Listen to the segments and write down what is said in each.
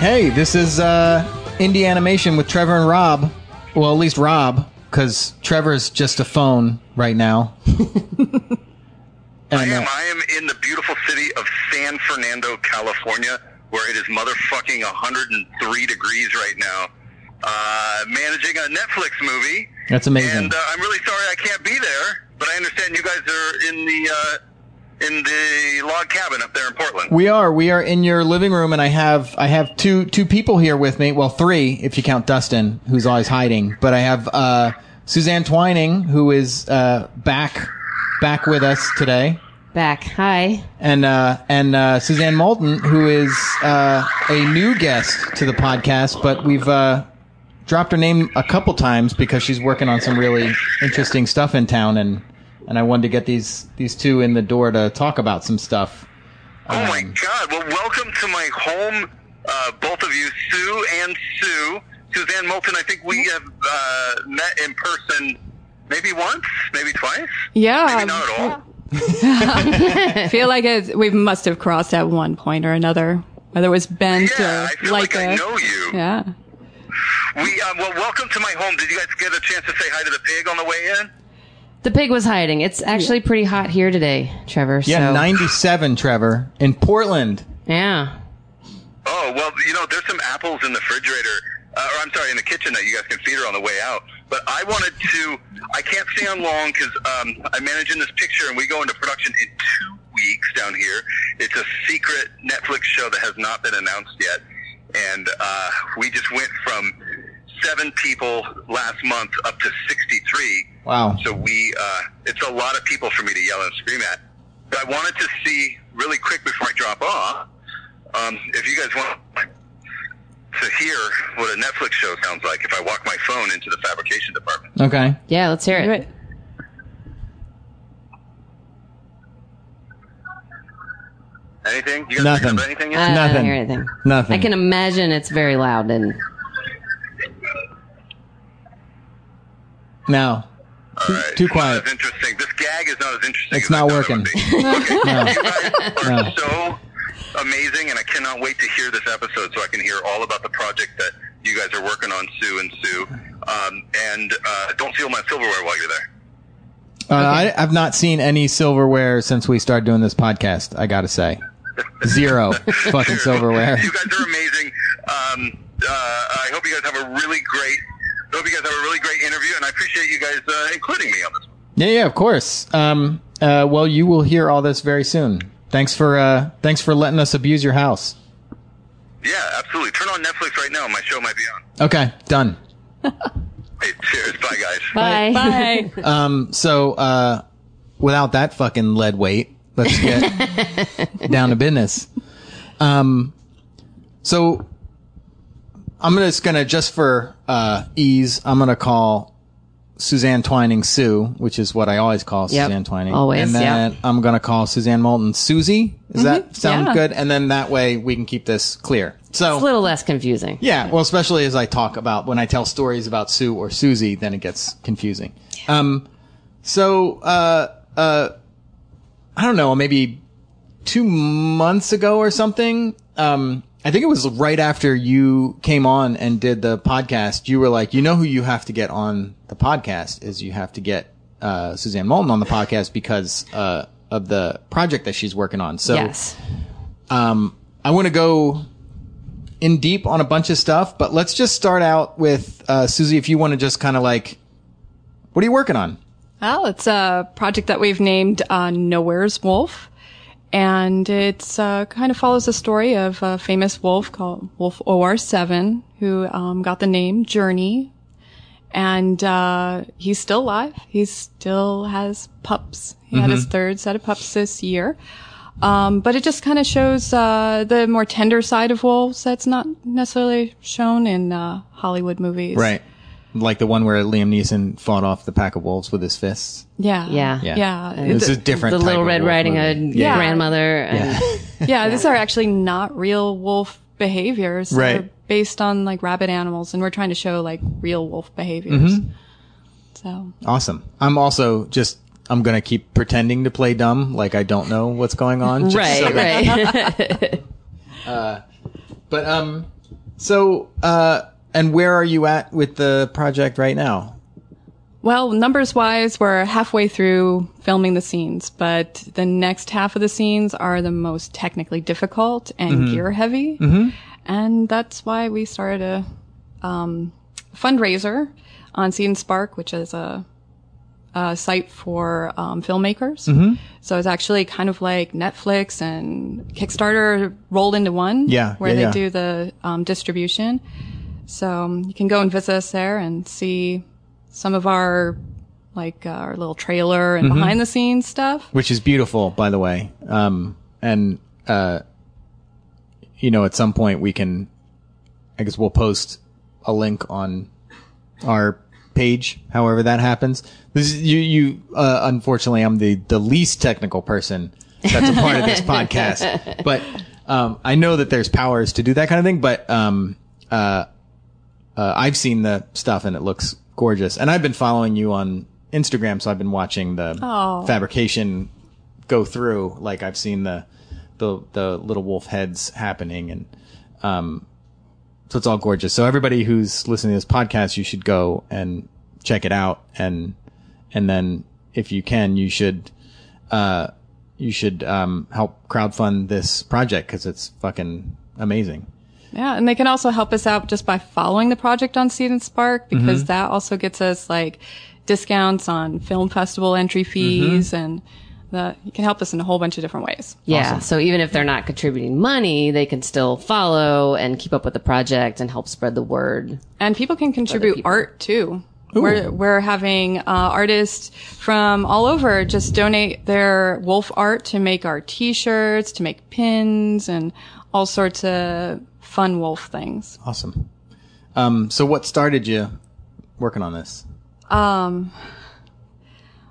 Hey, this is uh, Indie Animation with Trevor and Rob. Well, at least Rob, because Trevor's just a phone right now. I am. I am in the beautiful city of San Fernando, California, where it is motherfucking 103 degrees right now. Uh, managing a Netflix movie. That's amazing. And uh, I'm really sorry I can't be there, but I understand you guys are in the uh, in the log cabin up there in Portland. we are we are in your living room, and I have I have two two people here with me. Well, three if you count Dustin, who's always hiding. But I have uh, Suzanne Twining, who is uh, back back with us today. Back. Hi. and uh, and uh, Suzanne Moulton, who is uh, a new guest to the podcast, but we've uh, dropped her name a couple times because she's working on some really interesting stuff in town, and and I wanted to get these these two in the door to talk about some stuff. Oh my Um, God! Well, welcome to my home, uh, both of you, Sue and Sue. Suzanne Moulton, I think we have uh, met in person maybe once, maybe twice. Yeah. Maybe not at all. I feel like it, we must have crossed at one point or another, whether it was Bent Yeah, or I feel like, I know you. Yeah. We uh, well, welcome to my home. Did you guys get a chance to say hi to the pig on the way in? The pig was hiding. It's actually pretty hot here today, Trevor. Yeah, so. ninety seven, Trevor, in Portland. Yeah. Oh well, you know, there's some apples in the refrigerator, uh, or I'm sorry, in the kitchen that you guys can feed her on the way out. But I wanted to. I can't stay on long because um, I'm managing this picture, and we go into production in two weeks down here. It's a secret Netflix show that has not been announced yet, and uh, we just went from seven people last month up to 63. Wow. So we, uh, it's a lot of people for me to yell and scream at. But I wanted to see really quick before I drop off, um, if you guys want to hear what a Netflix show sounds like if I walk my phone into the fabrication department. Okay. Yeah, let's hear it. it. Anything? You guys Nothing. anything yet? I Nothing. don't hear anything. Nothing. I can imagine it's very loud and now. All right. too quiet. Not as interesting. This gag is not as interesting. It's as I not thought it would working. be. Okay. You guys are No. so amazing, and I cannot wait to hear this episode so I can hear all about the project that you guys are working on, Sue and Sue. Um, and uh, don't steal my silverware while you're there. Uh, I, I've not seen any silverware since we started doing this podcast. I gotta say, zero fucking silverware. You guys are amazing. Um, uh, I hope you guys have a really great. I hope you guys have a really great interview, and I appreciate you guys uh, including me on this. one. Yeah, yeah, of course. Um, uh, well, you will hear all this very soon. Thanks for uh, thanks for letting us abuse your house. Yeah, absolutely. Turn on Netflix right now. My show might be on. Okay, done. Hey, cheers. Bye, guys. bye. Bye. Um, so uh, without that fucking lead weight, let's get down to business. Um, so I'm just gonna just for uh, ease, I'm gonna call Suzanne Twining Sue, which is what I always call Yep, Suzanne Twining. always, and then. I'm gonna call Suzanne Moulton Susie. Does that sound yeah. good? And then that way we can keep this clear. So It's a little less confusing. yeah, well, especially as I talk about when I tell stories about Sue or Susie, then it gets confusing. Um, so uh, uh, I don't know, maybe two months ago or something. Um, I think it was right after you came on and did the podcast. You were like, you know who you have to get on the podcast is you have to get uh, Suzanne Moulton on the podcast because uh, of the project that she's working on. So Yes. um, I want to go in deep on a bunch of stuff, but let's just start out with uh, Susie. If you want to just kind of like, what are you working on? Well, it's a project that we've named uh, Nowhere's Wolf. And it's uh, kind of follows the story of a famous wolf called Wolf OR7, who um, got the name Journey. And uh, he's still alive. He still has pups. He had his third set of pups this year. Um, but it just kind of shows uh, the more tender side of wolves that's not necessarily shown in uh, Hollywood movies. Right. Like the one where Liam Neeson fought off the pack of wolves with his fists. Yeah. Yeah. Yeah. Yeah. And This It- is different. The type Little of Red wolf Riding. Hood Yeah. grandmother. And yeah, these are actually not real wolf behaviors. Right. They're based on like rabbit animals, and we're trying to show like real wolf behaviors. Mm-hmm. So Awesome. I'm also just, I'm going to keep pretending to play dumb, like I don't know what's going on. just right, so that- right. Uh, but, um, So, uh, and where are you at with the project right now? Well, numbers wise, we're halfway through filming the scenes, but the next half of the scenes are the most technically difficult and gear heavy. And that's why we started a um, fundraiser on Seed and Spark, which is a, a site for um, filmmakers. So it's actually kind of like Netflix and Kickstarter rolled into one. Yeah, Where yeah, they yeah. do the um, distribution. So um, you can go and visit us there and see some of our like uh, our little trailer and behind the scenes stuff. Which is beautiful, by the way. Um, and, uh, you know, at some point we can, I guess we'll post a link on our page, however that happens. This is, you, you, uh, unfortunately, I'm the, the least technical person that's a part of this podcast, but, um, I know that there's powers to do that kind of thing, but, um, uh, uh, I've seen the stuff and it looks gorgeous. And I've been following you on Instagram, so I've been watching the Oh. fabrication go through. Like I've seen the the the little wolf heads happening, and um, so it's all gorgeous. So everybody who's listening to this podcast, you should go and check it out, and and then if you can, you should uh you should um help crowdfund this project because it's fucking amazing. Yeah, and they can also help us out just by following the project on Seed and Spark because that also gets us like discounts on film festival entry fees and the, you can help us in a whole bunch of different ways. Yeah. So even if they're not contributing money, they can still follow and keep up with the project and help spread the word. And people can contribute people. art too. We're, we're having uh, artists from all over just donate their wolf art to make our t-shirts, to make pins and all sorts of fun wolf things. Awesome. Um, so what started you working on this? Um,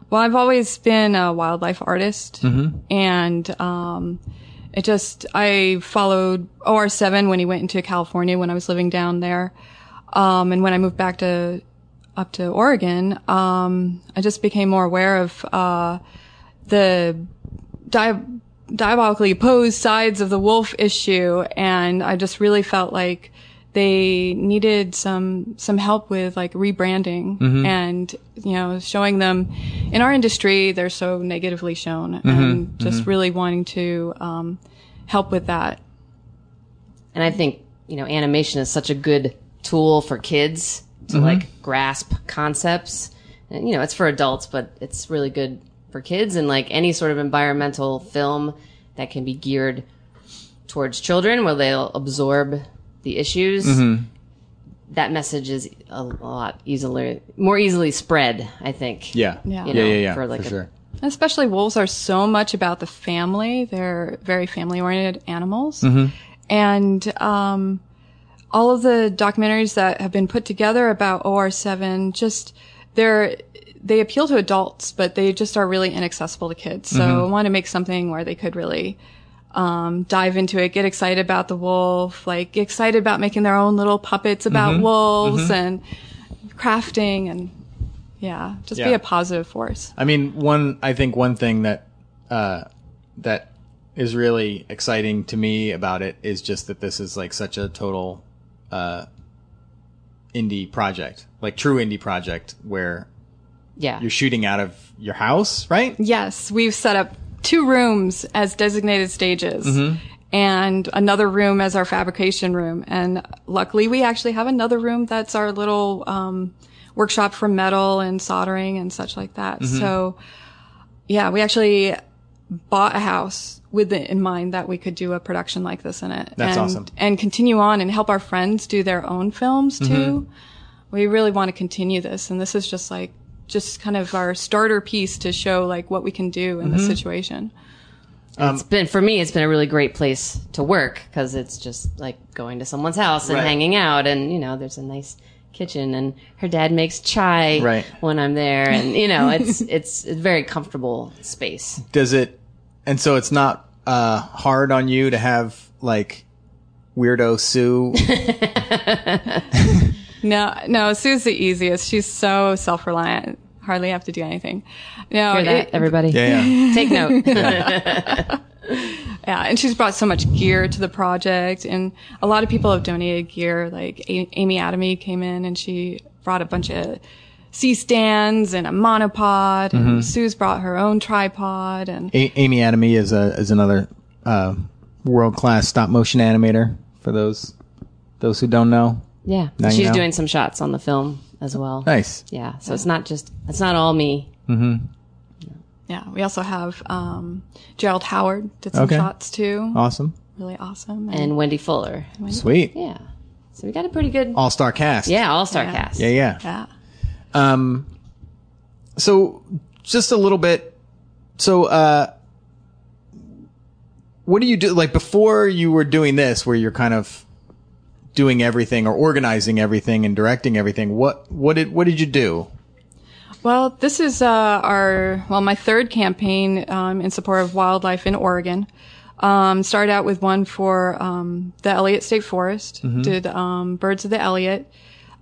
well, I've always been a wildlife artist, and um, it just I followed OR7 when he went into California when I was living down there, um, and when I moved back to up to Oregon, um, I just became more aware of uh, the di- diabolically opposed sides of the wolf issue, and I just really felt like they needed some some help with like rebranding mm-hmm. and you know showing them in our industry they're so negatively shown mm-hmm. and mm-hmm. just really wanting to um, help with that. And I think, you know, animation is such a good tool for kids to like grasp concepts. And, you know, it's for adults, but it's really good for kids and like any sort of environmental film that can be geared towards children where they'll absorb the issues. That message is a, a lot easily, more easily spread, I think. Yeah. Yeah. You yeah, know, yeah, yeah. for like a- sure. especially wolves are so much about the family they're very family oriented animals and um, all of the documentaries that have been put together about or7 just they're they appeal to adults but they just are really inaccessible to kids. So i want to make something where they could really um, dive into it get excited about the wolf like get excited about making their own little puppets about wolves and crafting and yeah just be a positive force. I mean, one. I think one thing that uh, that is really exciting to me about it is just that this is like such a total uh, indie project, like true indie project, where Yeah. you're shooting out of your house, right? Yes, we've set up two rooms as designated stages. Mm-hmm. And another room as our fabrication room. And luckily we actually have another room that's our little, um, workshop for metal and soldering and such like that. Mm-hmm. So yeah, we actually bought a house with it in mind that we could do a production like this in it. That's and, awesome. And continue on and help our friends do their own films too. Mm-hmm. We really want to continue this. And this is just like, just kind of our starter piece to show like what we can do in Mm-hmm. this situation. it's been for me it's been a really great place to work because it's just like going to someone's house and Right. hanging out and you know there's a nice kitchen and her dad makes chai Right. when i'm there and you know it's it's a very comfortable space Does it? And so it's not uh, hard on you to have like weirdo Sue. No, no, Sue's the easiest. She's so self-reliant. Hardly have to do anything. No, Hear that it- everybody yeah, yeah. take note Yeah, and she's brought so much gear to the project, and a lot of people have donated gear. Like a- Amy Adamy came in and she brought a bunch of C stands and a monopod, and Sue's brought her own tripod, and A- Amy Adamy is a is another uh, world class stop motion animator. For those those who don't know, Yeah. Now you She's know. doing some shots on the film as well. nice. Yeah. So it's not just, it's not all me. yeah, we also have um, Gerald Howard did some Okay. shots too, Awesome, really awesome. And Wendy Fuller. sweet, Yeah. So we got a pretty good, all star cast. yeah, all star Yeah. cast. yeah, yeah. yeah, Um, so just a little bit. So, uh, what do you do? Like before you were doing this, where you're kind of doing everything or organizing everything and directing everything. What what did what did you do? Well, this is uh, our well, my third campaign um, in support of wildlife in Oregon. Um, started out with one for um, the Elliott State Forest. Did um, Birds of the Elliott.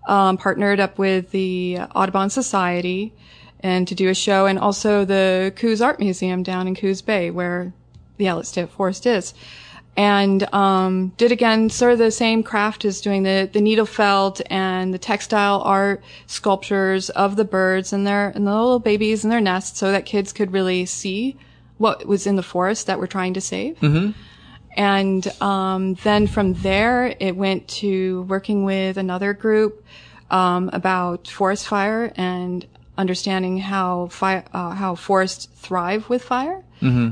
Um, partnered up with the Audubon Society and to do a show, and also the Coos Art Museum down in Coos Bay, where the Elliott State Forest is. And um, did again sort of the same craft as doing the the needle felt and the textile art sculptures of the birds and their and the little babies in their nests, so that kids could really see what was in the forest that we're trying to save. And um, then from there, it went to working with another group um, about forest fire and understanding how fire, uh, how forests thrive with fire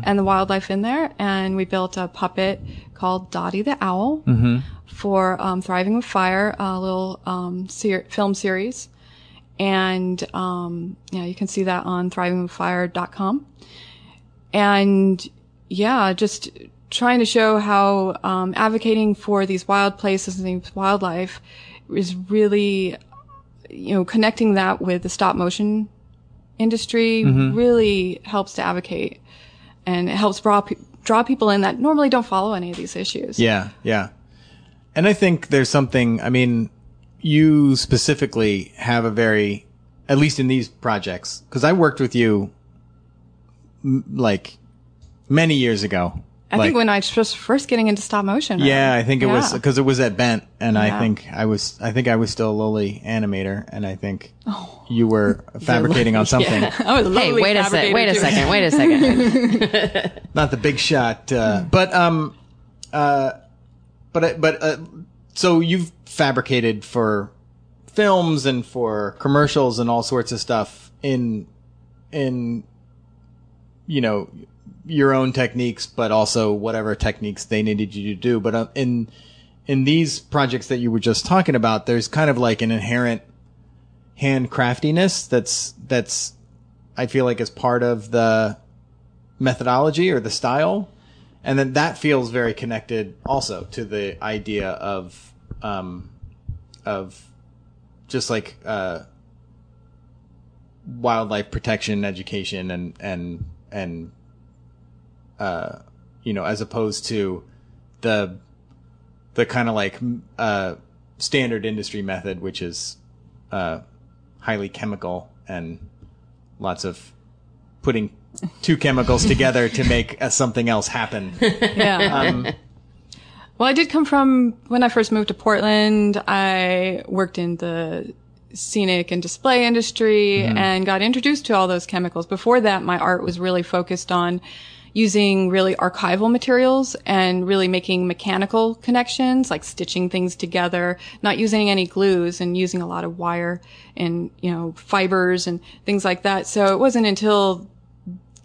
and the wildlife in there. And we built a puppet called Dottie the Owl for um, Thriving with Fire, a little um, ser- film series. And um, yeah, you can see that on thrivingwithfire.com and yeah, just trying to show how um, advocating for these wild places and these wildlife is really, you know, connecting that with the stop motion industry mm-hmm. really helps to advocate, and it helps draw pe- draw people in that normally don't follow any of these issues. Yeah, yeah. And I think there's something, I mean, you specifically have a very, at least in these projects, because I worked with you m- like many years ago. I like, think when I was first getting into stop motion. Yeah, I think it was because it was at Bent, and I think I was, I think I was still a lowly animator, and I think Oh. you were fabricating on something, I was Hey, wait a sec. fabricator, Wait a second. Wait a second. not the big shot, uh, but um, uh, but I- but uh, so you've fabricated for films and for commercials and all sorts of stuff in in you know your own techniques, but also whatever techniques they needed you to do. But uh, in in these projects that you were just talking about, there's kind of like an inherent handcraftiness that's that's I feel like is part of the methodology or the style, and then that feels very connected also to the idea of um, of just like uh, wildlife protection education and and and uh, you know as opposed to the the kind of like uh, standard industry method, which is uh, highly chemical and lots of putting two chemicals together to make uh, something else happen. Yeah. Um, Well, I did come from when I first moved to Portland. I worked in the scenic and display industry and got introduced to all those chemicals. Before that, my art was really focused on using really archival materials and really making mechanical connections, like stitching things together, not using any glues and using a lot of wire and, you know, fibers and things like that. So it wasn't until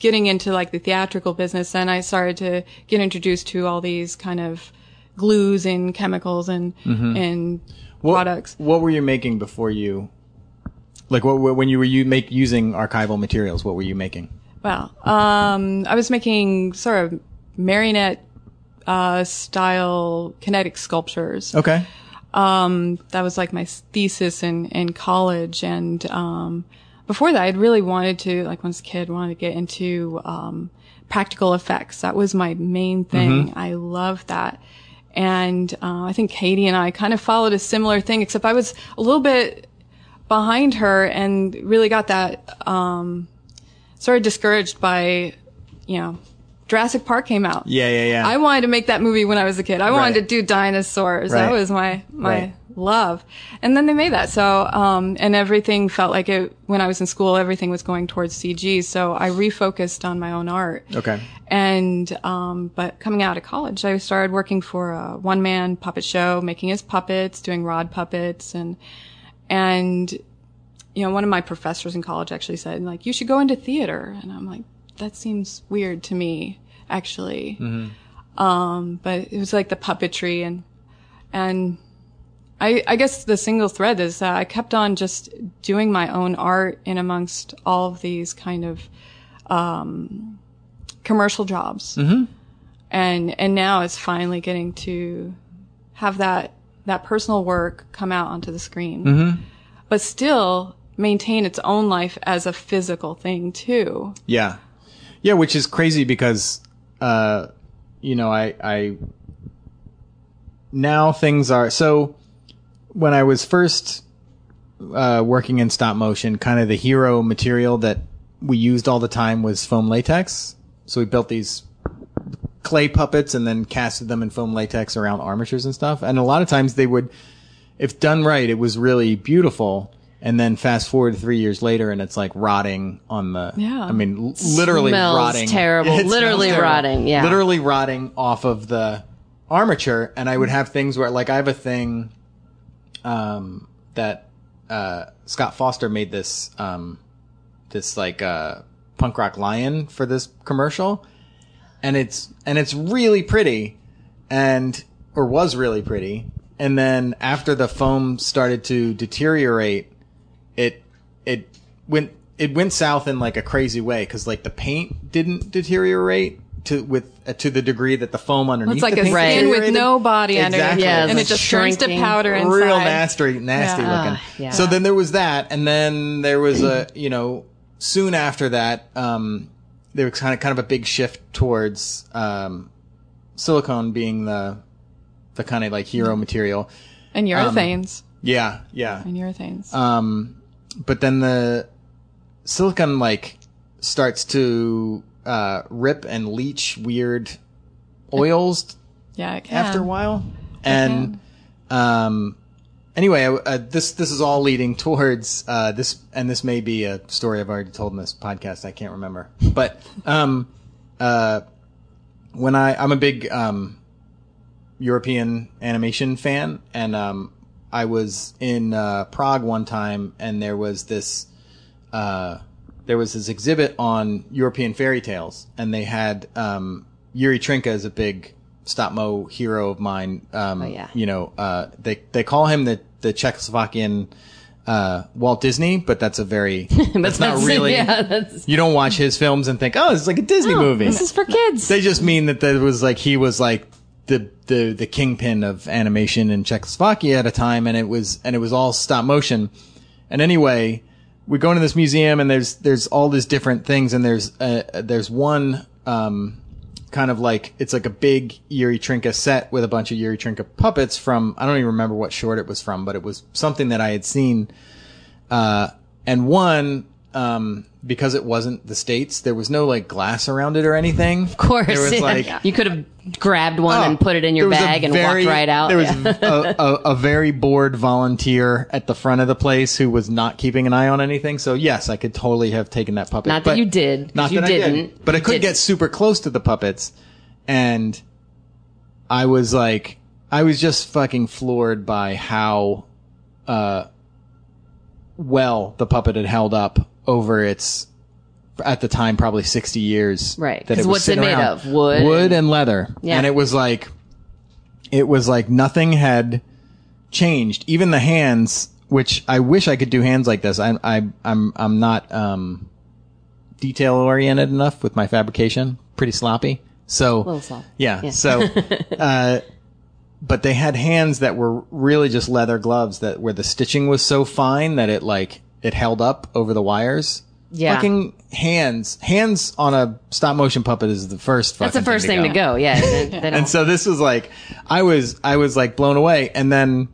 getting into like the theatrical business, then I started to get introduced to all these kind of glues and chemicals and mm-hmm. and what, products. What were you making before you? Like what when you were you make using archival materials? What were you making? Well, um, I was making sort of marionette uh, style kinetic sculptures. Okay. that was like my thesis in, in college. And, um, before that, I'd really wanted to, like when I was a kid, wanted to get into, um, practical effects. That was my main thing. I loved that. And, uh, I think Katie and I kind of followed a similar thing, except I was a little bit behind her and really got that, um, sort of discouraged by, you know, Jurassic Park came out. Yeah, yeah, yeah. I wanted to make that movie when I was a kid. I wanted Right. to do dinosaurs. Right. That was my my Right. love. And then they made that. So um and everything felt like it when I was in school everything was going towards CG. So I refocused on my own art. okay. And um but coming out of college I started working for a one man puppet show, making his puppets, doing rod puppets and and you know, one of my professors in college actually said, like, you should go into theater. And I'm like, that seems weird to me, actually. Um, but it was like the puppetry and, and I, I guess the single thread is that I kept on just doing my own art in amongst all of these kind of, um, commercial jobs. Mm-hmm. And, and now it's finally getting to have that, that personal work come out onto the screen. But still maintain its own life as a physical thing too. Yeah. Yeah, which is crazy because uh you know, I I now things are so when I was first uh working in stop motion, kind of the hero material that we used all the time was foam latex. So we built these clay puppets and then casted them in foam latex around armatures and stuff. And a lot of times they would if done right, it was really beautiful. And then fast forward three years later, and it's like rotting on the. Yeah. I mean, l- literally Smells rotting. terrible. It Literally terrible. rotting, yeah. Literally rotting off of the armature, and I would have things where, like, I have a thing, um, that uh, Scott Foster made this, um, this like uh, punk rock lion for this commercial, and it's and it's really pretty, and or was really pretty, and then after the foam started to deteriorate, it it went it went south in like a crazy way because like the paint didn't deteriorate to with uh, to the degree that the foam underneath It's like the a paint skin with no body under it. Yeah, and it just turns to powder inside. real nasty, nasty Yeah. looking. Ah, yeah. So then there was that, and then there was a, you know, soon after that, um, there was kind of kind of a big shift towards um, silicone being the the kind of like hero material. And urethanes. Yeah, yeah. and urethanes. Um, but then the silicon like starts to uh, rip and leach weird oils yeah, it can. after a while. And um, anyway, uh, this this is all leading towards uh, this, and this may be a story I've already told in this podcast. I can't remember, but um, uh, when I I'm a big um, European animation fan, and um, I was in uh, Prague one time, and there was this. Uh, there was this exhibit on European fairy tales, and they had um, Yuri Trnka as a big stop mo hero of mine. Um, Oh, yeah. You know, uh, they they call him the the Czechoslovakian uh, Walt Disney, but that's a very that's not really. Yeah, that's, You don't watch his films and think, oh, it's like a Disney movie. this is for kids. They just mean that there was like he was like the the the kingpin of animation in Czechoslovakia at a time, and it was and it was all stop motion. And anyway, we go into this museum, and there's there's all these different things, and there's uh, there's one um, kind of like it's like a big Yuri Trnka set with a bunch of Yuri Trnka puppets from I don't even remember what short it was from, but it was something that I had seen. Uh, and one, um, because it wasn't the states, there was no like glass around it or anything. of course, there was yeah. like you could have grabbed one and put it in your there was a bag and very- walked right out. There was Yeah. a, a, a very bored volunteer at the front of the place who was not keeping an eye on anything. So yes, I could totally have taken that puppet. Not that you did, Not you that I didn't. did. But I could didn't. get super close to the puppets, and I was like, I was just fucking floored by how uh, well the puppet had held up over its at the time probably 60 years Right, that 'cause was what's it made around. of? Wood wood and- leather Yeah. and it was like it was like nothing had changed even the hands which i wish i could do hands like this i i i'm i'm not um detail oriented enough with my fabrication pretty sloppy so little sloppy. yeah, Yeah. so uh but they had hands that were really just leather gloves that where the stitching was so fine that it like it held up over the wires Yeah. fucking hands hands on a stop motion puppet is the first That's the first thing to go. Yeah. They- they don't- and so this was like i was i was like blown away and then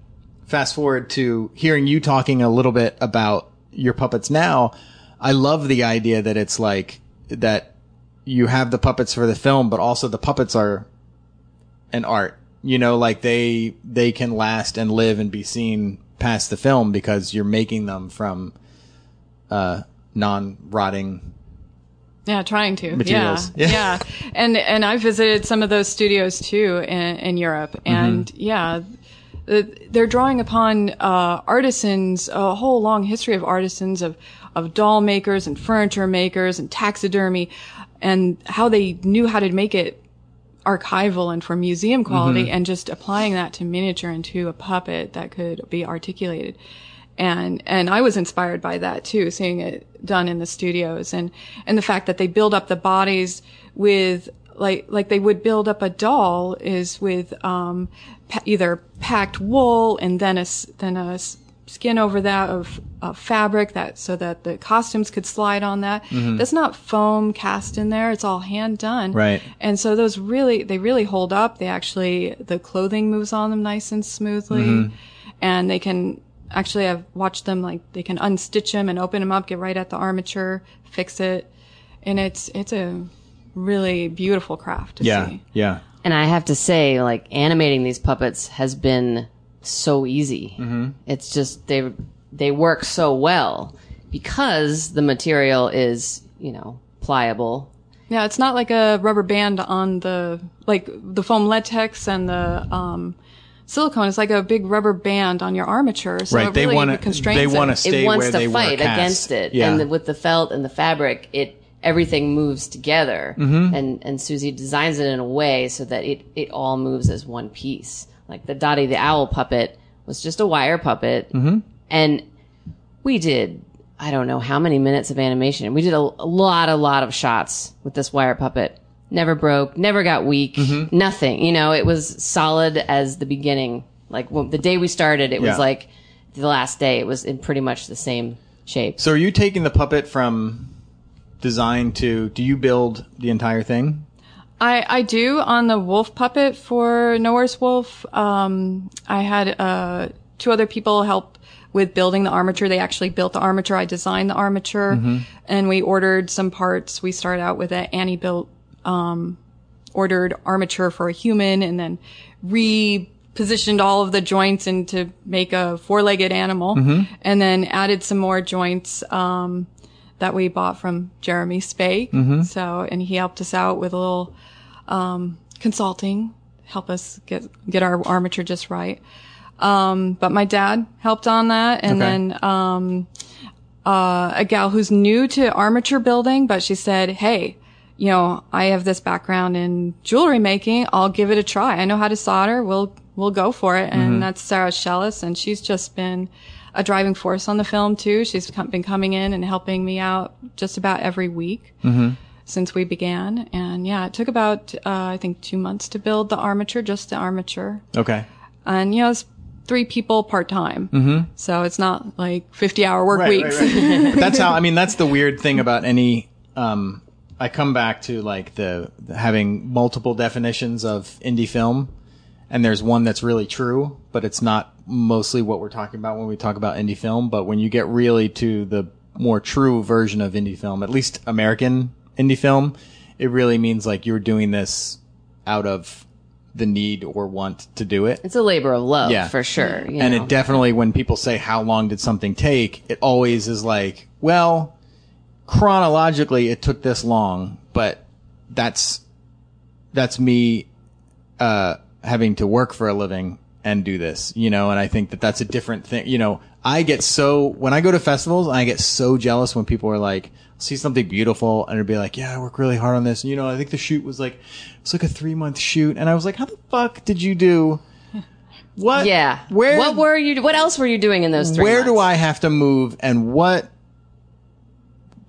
fast forward to hearing you talking a little bit about your puppets now i love the idea that it's like that you have the puppets for the film, but also the puppets are an art. You know, like they they can last and live and be seen past the film because you're making them from uh, non-rotting. Yeah, trying to. Materials. Yeah, Yeah. yeah. And and I visited some of those studios too in, in Europe, and yeah, uh, they're drawing upon uh, artisans, a whole long history of artisans of of doll makers and furniture makers and taxidermy, and how they knew how to make it archival and for museum quality and just applying that to miniature and to a puppet that could be articulated. And, and I was inspired by that too, seeing it done in the studios and, and the fact that they build up the bodies with like, like they would build up a doll is with, um, pa- either packed wool and then a, then a skin over that of, of fabric that so that the costumes could slide on that. Mm-hmm. That's not foam cast in there. It's all hand done. Right. And so those really, they really hold up. They actually, the clothing moves on them nice and smoothly. Mm-hmm. And they can, actually, I've watched them like, they can unstitch them and open them up, get right at the armature, fix it. And it's, it's a really beautiful craft to Yeah, see. yeah. And I have to say, like animating these puppets has been so easy. Mm-hmm. It's just they they work so well because the material is you know pliable. Yeah, it's not like a rubber band on the like the foam latex and the um, silicone. It's like a big rubber band on your armature. So Right. it They really want to. constrains They want to it. stay it wants where to they fight against it, Yeah. and the, with the felt and the fabric, it everything moves together. Mm-hmm. And and Susie designs it in a way so that it it all moves as one piece. Like the Dottie the owl puppet was just a wire puppet, Mm-hmm. and we did I don't know how many minutes of animation. We did a, a lot, a lot of shots with this wire puppet. Never broke, never got weak, Mm-hmm. nothing. You know, it was solid as the beginning. Like when, the day we started, it Yeah. was like the last day. It was in pretty much the same shape. So are you taking the puppet from design to? Do you build the entire thing? I, I do on the wolf puppet for Nowhere's Wolf. Um, I had uh, two other people help with building the armature. They actually built the armature. I designed the armature, and we ordered some parts. We started out with an Annie built, um, ordered armature for a human, and then repositioned all of the joints into make a four-legged animal, and then added some more joints. Um, that we bought from Jeremy Spake. So, and he helped us out with a little, um, consulting, help us get, get our armature just right. Um, but my dad helped on that. And Okay. then, um, uh, a gal who's new to armature building, but she said, Hey, you know, I have this background in jewelry making. I'll give it a try. I know how to solder. We'll, we'll go for it. And that's Sarah Shellis. And she's just been a driving force on the film too. She's been coming in and helping me out just about every week since we began. And yeah, it took about, uh, I think two months to build the armature, just the armature. Okay. And, you know, it's three people part time. Mm-hmm. So it's not like 50 hour work Right, weeks. right, right. That's how. I mean, that's the weird thing about any. Um, I come back to like the, the having multiple definitions of indie film, and there's one that's really true, but it's not mostly what we're talking about when we talk about indie film. But when you get really to the more true version of indie film, at least American indie film, it really means like you're doing this out of the need or want to do it. It's a labor of love Yeah. for sure. you and know. it definitely when people say how long did something take it always is like well chronologically it took this long but that's that's me uh having to work for a living and do this you know and i think that that's a different thing you know i get so when i go to festivals i get so jealous when people are like see something beautiful and it'll be like yeah i work really hard on this and, you know i think the shoot was like it's like a three month shoot and i was like how the fuck did you do what yeah. where What were you? What else were you doing in those three? where do? I have to move and what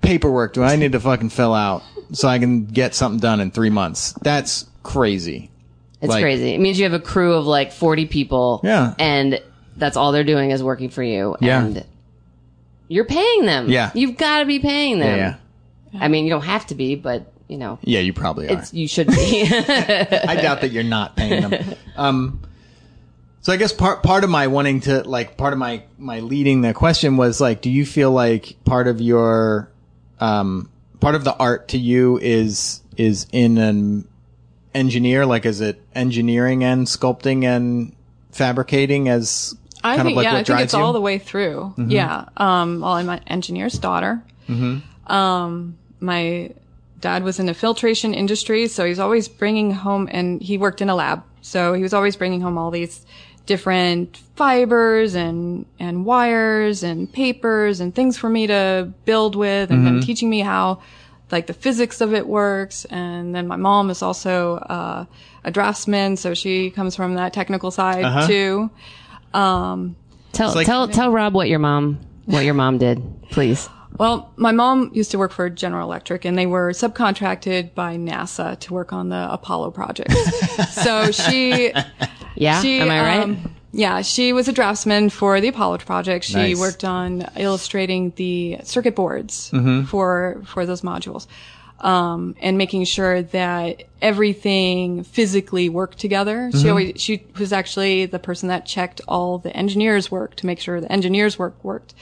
paperwork do I need to fucking fill out so I can get something done in three months? That's crazy. It's like- crazy. It means you have a crew of like forty people. Yeah. And that's all they're doing is working for you. Yeah. And you're paying them. Yeah. You've got to be paying them. Yeah, yeah. I mean, you don't have to be, but you know, Yeah, you probably are. it's you should be. I doubt that you're not paying them. Um, so I guess part part of my wanting to like part of my my leading the question was like, do you feel like part of your um part of the art to you is is in an engineer? Like, is it engineering and sculpting and fabricating as I kind think of like yeah, I think it's you? all the way through. Yeah. Um, well, I'm an engineer's daughter. Um, my dad was in the filtration industry, so he's always bringing home, and he worked in a lab, so he was always bringing home all these different fibers and and wires and papers and things for me to build with, and then teaching me how like the physics of it works. And then my mom is also uh, a draftsman, so she comes from that technical side too. Tell like- tell tell Rob what your mom what your mom did, please. Well, my mom used to work for General Electric and they were subcontracted by NASA to work on the Apollo project. so she, Yeah, she, am I right? um, yeah, she was a draftsman for the Apollo project. She Nice. worked on illustrating the circuit boards for, for those modules. Um, and making sure that everything physically worked together. She always, she was actually the person that checked all the engineers' work to make sure the engineers' work worked.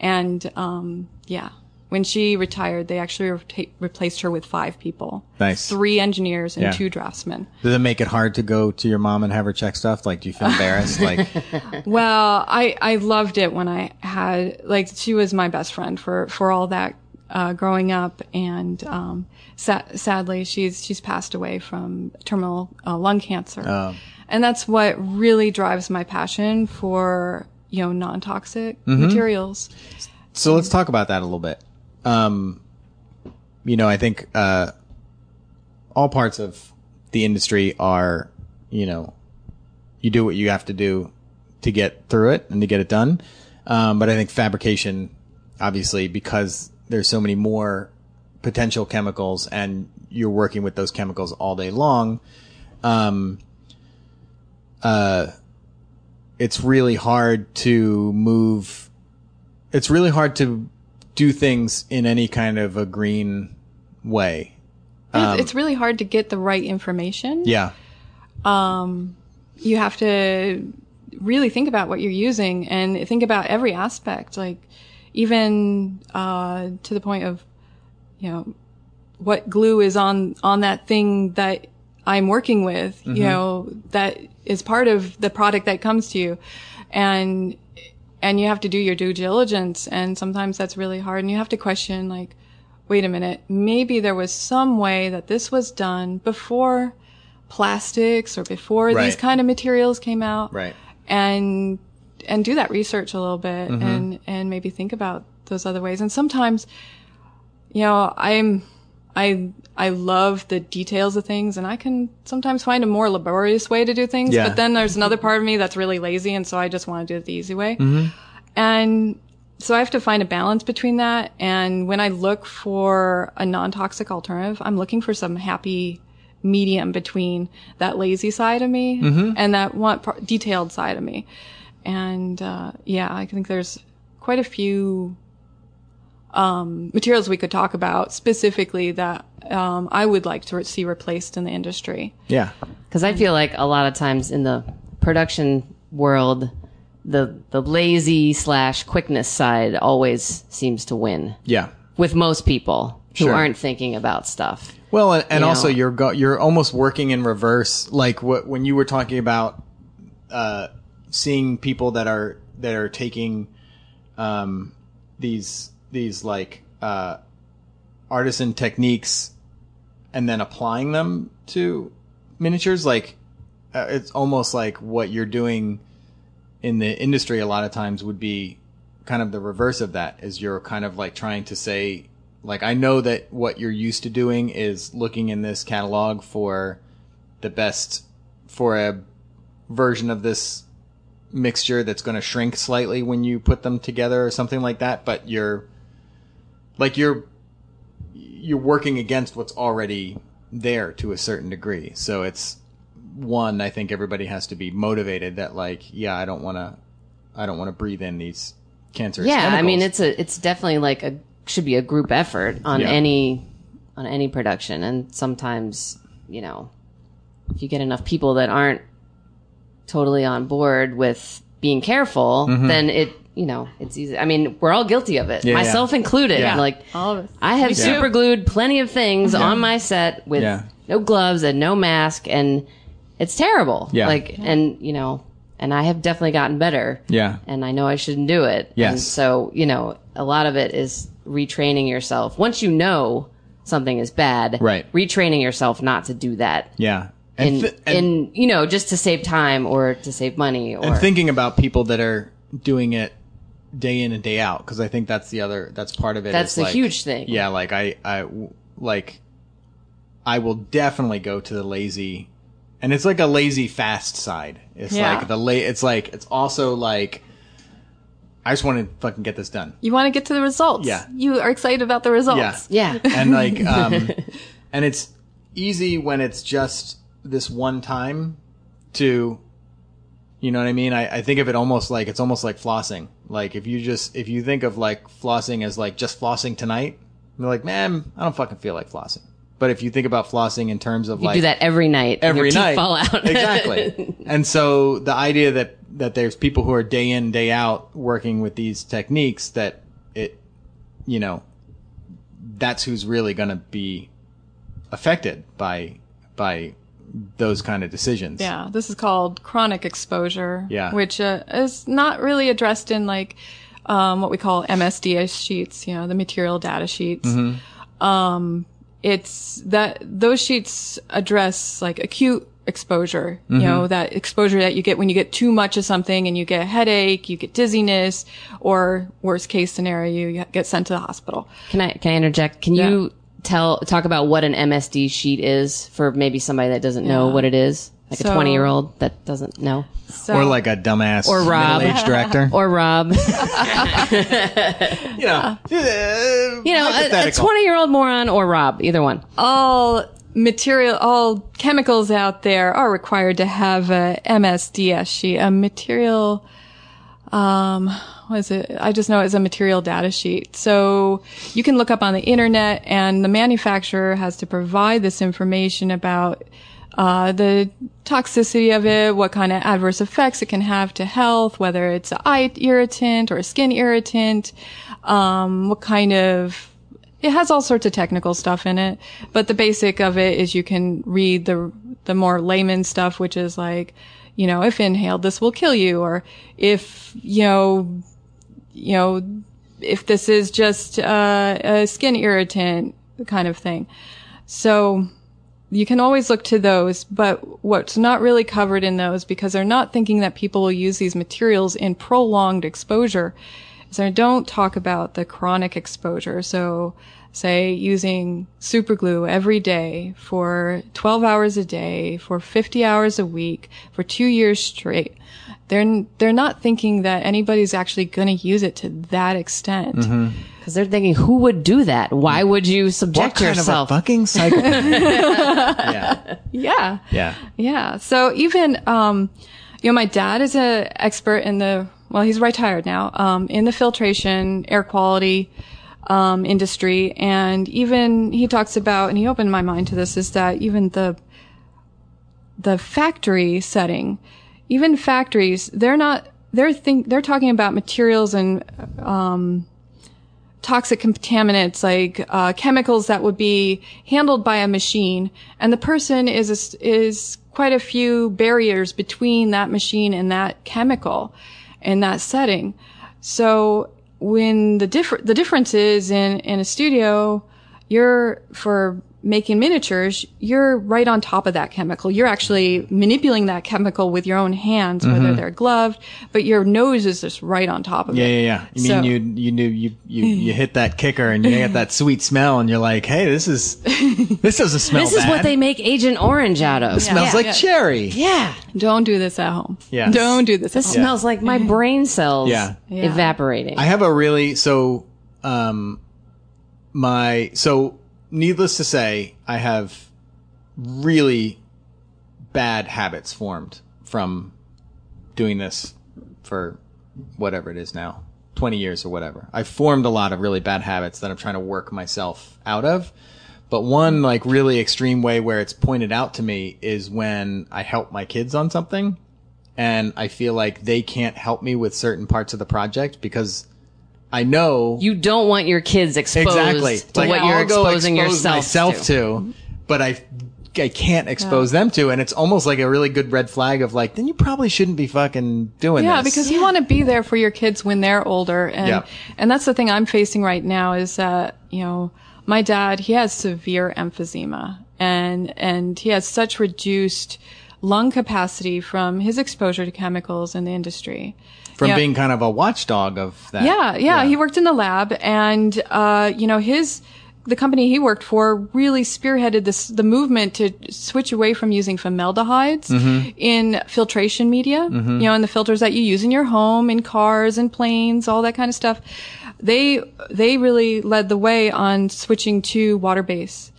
And, um, yeah, when she retired, they actually reta- replaced her with five people. Nice. Three engineers and Yeah. two draftsmen. Does it make it hard to go to your mom and have her check stuff? Like, do you feel embarrassed? like, Well, I, I loved it when I had, like, she was my best friend for, for all that, uh, growing up. And, um, sa- sadly, she's, she's passed away from terminal uh, lung cancer. Oh. And that's what really drives my passion for, you know, non-toxic Mm-hmm. materials. So let's talk about that a little bit. Um, you know, I think uh, all parts of the industry are, you know, you do what you have to do to get through it and to get it done. Um, but I think fabrication, obviously, because there's so many more potential chemicals and you're working with those chemicals all day long, um, uh, it's really hard to move it's really hard to do things in any kind of a green way. It's- it's really hard to get the right information. Yeah. you have to really think about what you're using and think about every aspect, like even uh, to the point of, you know, what glue is on on that thing that I'm working with. You know, that is part of the product that comes to you, and and you have to do your due diligence, and sometimes that's really hard, and you have to question like. Wait a minute. Maybe there was some way that this was done before plastics or before these kind of materials came out Right. and and do that research a little bit mm-hmm. and and maybe think about those other ways and sometimes you know i'm i i love the details of things and i can sometimes find a more laborious way to do things Yeah. but then there's another part of me that's really lazy and so i just want to do it the easy way mm-hmm. and so I have to find a balance between that. And when I look for a non-toxic alternative, I'm looking for some happy medium between that lazy side of me mm-hmm. and that want pro- detailed side of me. And, uh, yeah, I think there's quite a few, um, materials we could talk about specifically that, um, I would like to see replaced in the industry. Yeah. Because I feel like a lot of times in the production world, the the lazy slash quickness side always seems to win Yeah. with most people who Sure. aren't thinking about stuff. Well, and, and You also know. you're go- you're almost working in reverse. Like what when you were talking about uh, seeing people that are that are taking um, these these like uh, artisan techniques and then applying them to miniatures. Like uh, it's almost like what you're doing in the industry. A lot of times would be kind of the reverse of that. Is you're kind of like trying to say like I know that what you're used to doing is looking in this catalog for the best for a version of this mixture that's going to shrink slightly when you put them together or something like that but you're like you're you're working against what's already there to a certain degree. So it's one i think everybody has to be motivated that like yeah i don't want to i don't want to breathe in these cancerous Yeah, I mean it's a it's definitely like a should be a group effort on Yeah. any on any production, and sometimes you know if you get enough people that aren't totally on board with being careful, Mm-hmm. then it you know, it's easy. I mean, we're all guilty of it, Yeah, myself yeah. included. Yeah. Like, All of us. I have super glued plenty of things on my set with Yeah. no gloves and no mask, and it's terrible. Yeah. Like, and you know, and I have definitely gotten better. Yeah. And I know I shouldn't do it. Yes. And so, you know, a lot of it is retraining yourself. Once you know something is bad, Right. Retraining yourself not to do that. Yeah. In, th- and- in you know, just to save time or to save money or and thinking about people that are doing it day in and day out because I think that's the other that's part of it. That's the like- huge thing. Yeah, like I I w- like I will definitely go to the lazy, and it's like a lazy fast side. It's Yeah. like the la- It's like it's also like I just want to fucking get this done. You want to get to the results. Yeah. You are excited about the results. Yeah. yeah. and like um and it's easy when it's just this one time to you know what i mean I, I think of it almost like it's almost like flossing like if you just if you think of like flossing as like just flossing tonight you're like man i don't fucking feel like flossing but if you think about flossing in terms of You like do that every night. and every night fall out. exactly and so the idea that that there's people who are day in day out working with these techniques that it you know that's who's really going to be affected by by those kind of decisions Yeah, this is called chronic exposure. Yeah. Which uh, is not really addressed in like um, what we call MSDS sheets, you know, the material data sheets. Mm-hmm. Um, it's that those sheets address like acute exposure, Mm-hmm. you know, that exposure that you get when you get too much of something and you get a headache, you get dizziness, or worst case scenario, you get sent to the hospital. Can I can I interject? Can you tell talk about what an MSD sheet is for maybe somebody that doesn't know what it is, like a twenty year old that doesn't know, So, or like a dumbass Or Rob. middle-aged director or Rob, you know uh, you know, a hypothetical. twenty year old moron or Rob, either one. all material, all chemicals out there are required to have a MSDS sheet, a material, um, what is it? I just know it's a material data sheet. So you can look up on the internet and the manufacturer has to provide this information about uh, the toxicity of it, what kind of adverse effects it can have to health, whether it's an eye irritant or a skin irritant, um, what kind of it has all sorts of technical stuff in it, but the basic of it is you can read the the more layman stuff, which is like, you know, if inhaled, this will kill you, or if you know, you know, if this is just uh, a skin irritant kind of thing. So you can always look to those, but what's not really covered in those because they're not thinking that people will use these materials in prolonged exposure is they don't talk about the chronic exposure. So say using super glue every day for 12 hours a day for 50 hours a week for two years straight. They're, they're not thinking that anybody's actually going to use it to that extent. Because they're thinking, who would do that? Why would you subject what subject kind yourself? of a fucking psychopath yeah Yeah. yeah Yeah. So even, um, you know, my dad is a expert in the, well, he's retired now, um, in the filtration, air quality, um, industry. And even he talks about, and he opened my mind to this, is that even the, the factory setting, even factories, they're not, they're think, they're talking about materials and, um, toxic contaminants like uh, chemicals that would be handled by a machine, and the person is is quite a few barriers between that machine and that chemical in that setting. So when the differ the difference is in in a studio, you're for making miniatures, you're right on top of that chemical. You're actually manipulating that chemical with your own hands, whether they're gloved, but your nose is just right on top of Yeah, it. yeah, yeah. Yeah. You So- mean you you knew you you you hit that kicker and you get that sweet smell and you're like, hey, this is this doesn't smell This is bad. what they make Agent Orange out of. It smells Yeah. like Yeah. cherry. Yeah. Don't do this at home. Yes. Don't do this at This home. smells like my brain cells Yeah. Yeah. evaporating. I have a really so um my so needless to say, I have really bad habits formed from doing this for whatever it is now. 20 years or whatever. I've formed a lot of really bad habits that I'm trying to work myself out of. But one like really extreme way where it's pointed out to me is when I help my kids on something and I feel like they can't help me with certain parts of the project because I know You don't want your kids exposed exactly to what you're I'll go exposing expose yourself myself to. to, but I I can't expose them to, and it's almost like a really good red flag of like, then you probably shouldn't be fucking doing Yeah, this. Yeah, because you want to be there for your kids when they're older, and Yeah. and that's the thing I'm facing right now is that you know my dad he has severe emphysema, and and he has such reduced lung capacity from his exposure to chemicals in the industry. From Yeah. being kind of a watchdog of that. Yeah, yeah, He worked in the lab, and uh, you know his the company he worked for really spearheaded this the movement to switch away from using formaldehydes in filtration media. You know, in the filters that you use in your home, in cars and planes, all that kind of stuff. They they really led the way on switching to water base.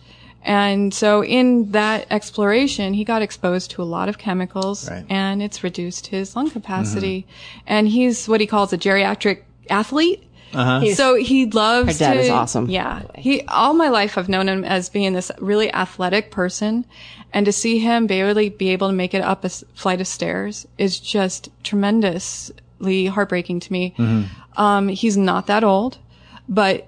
And so in that exploration, he got exposed to a lot of chemicals Right. and it's reduced his lung capacity. Mm-hmm. And he's what he calls a geriatric athlete. Uh-huh. So he loves Her dad to, is awesome, Yeah. He, all my life I've known him as being this really athletic person. And to see him barely be able to make it up a flight of stairs is just tremendously heartbreaking to me. Mm-hmm. Um, he's not that old, but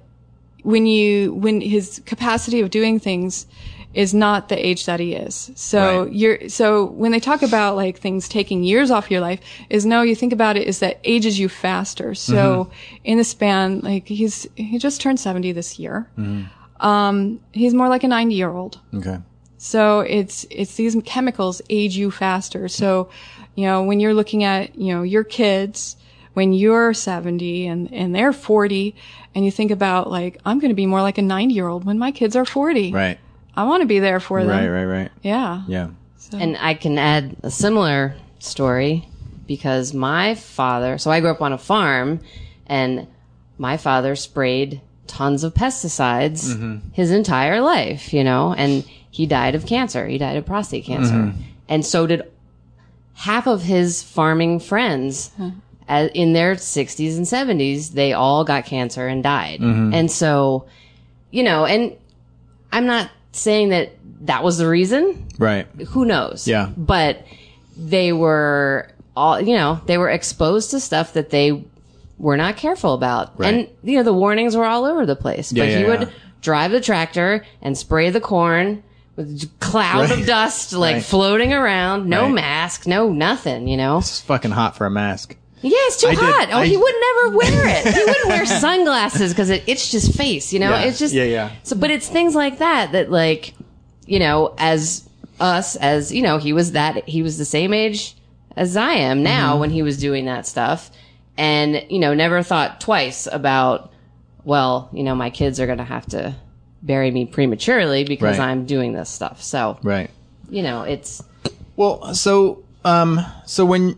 when you when his capacity of doing things is not the age that he is. So Right. you're so when they talk about like things taking years off your life is no you think about it is that ages you faster. So in the span like he's he just turned 70 this year. Um he's more like a 90 year old. Okay. So it's it's these chemicals age you faster. So, you know, when you're looking at, you know, your kids when you're 70 and and they're 40 and you think about like I'm going to be more like a 90-year-old when my kids are 40. Right. I want to be there for them. Right. Right. Right. Yeah. Yeah. And I can add a similar story because my father, so I grew up on a farm and my father sprayed tons of pesticides mm-hmm. his entire life, you know, and he died of cancer. He died of prostate cancer. Mm-hmm. And so did half of his farming friends in their 60s and 70s. They all got cancer and died. Mm-hmm. And so, you know, and I'm not saying that that was the reason Right. who knows? Yeah. But they were all, you know, they were exposed to stuff that they were not careful about. Right. And, you know, the warnings were all over the place. But Yeah, he yeah, would yeah. drive the tractor and spray the corn with cloud Right. of dust like Right. floating around, no mask, no nothing, you know? It's fucking hot for a mask. Yeah, it's too I did- hot. oh, I- he would never wear it. he wouldn't wear sunglasses because it itched his face. You know, Yeah. it's just Yeah, yeah. So, but it's things like that that, like, you know, as us, as you know, he was that he was the same age as I am now Mm-hmm. when he was doing that stuff, and you know, never thought twice about, well, you know, my kids are gonna have to bury me prematurely because Right. I'm doing this stuff. So, Right. you know, it's Well, so um, so when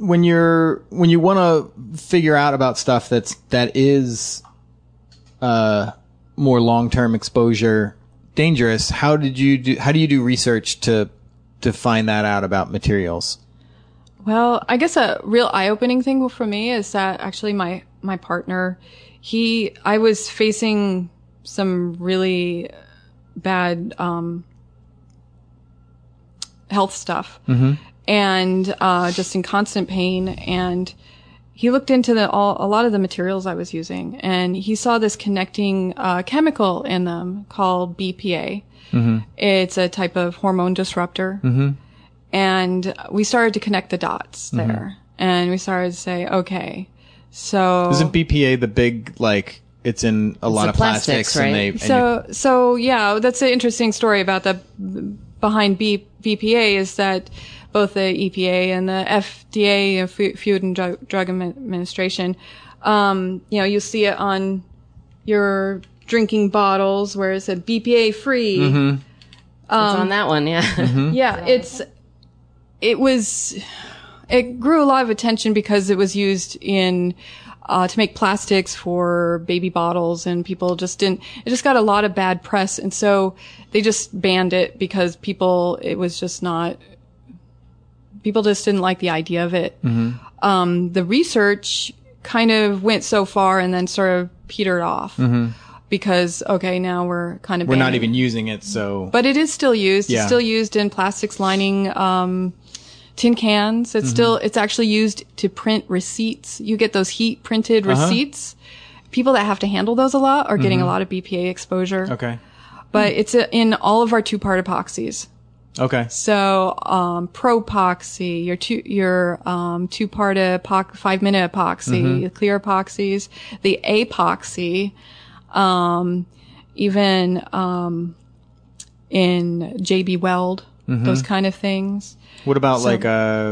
when you're when you want to figure out about stuff that's that is uh more long term exposure dangerous, how did you do? How do you do research to to find that out about materials? Well, I guess a real eye-opening thing for me is that actually my my partner, he I was facing some really bad um, health stuff, and uh, just in constant pain. And he looked into the all, a lot of the materials I was using, and he saw this connecting uh, chemical in them called BPA. It's a type of hormone disruptor and we started to connect the dots there and we started to say okay so Isn't BPA the big like? It's in a lot of plastics, plastics, and right? they and so so yeah that's an interesting story about the behind B, bpa is that both the epa and the fda food and drug, drug administration um, you know you'll see it on your drinking bottles where it said bpa free it's on that one, yeah. Mm-hmm. Yeah, it's it was it grew a lot of attention because it was used in uh, to make plastics for baby bottles, and people just didn't. It just got a lot of bad press, and so they just banned it because people. It was just not. People just didn't like the idea of it. Mm-hmm. Um, the research kind of went so far and then sort of petered off mm-hmm. because okay, now we're kind of we're not even using it. So but it is still used. Yeah. It's still used in plastics lining um, tin cans. It's mm-hmm. still, it's actually used to print receipts. You get those heat printed uh-huh. receipts. People that have to handle those a lot are getting a lot of BPA exposure. Okay. But it's in all of our two part epoxies. Okay. So, um, Propoxy, your two, your, um, two part epox, five minute epoxy, the clear epoxies, the epoxy, um, even, um, in JB Weld, those kind of things. What about So- like uh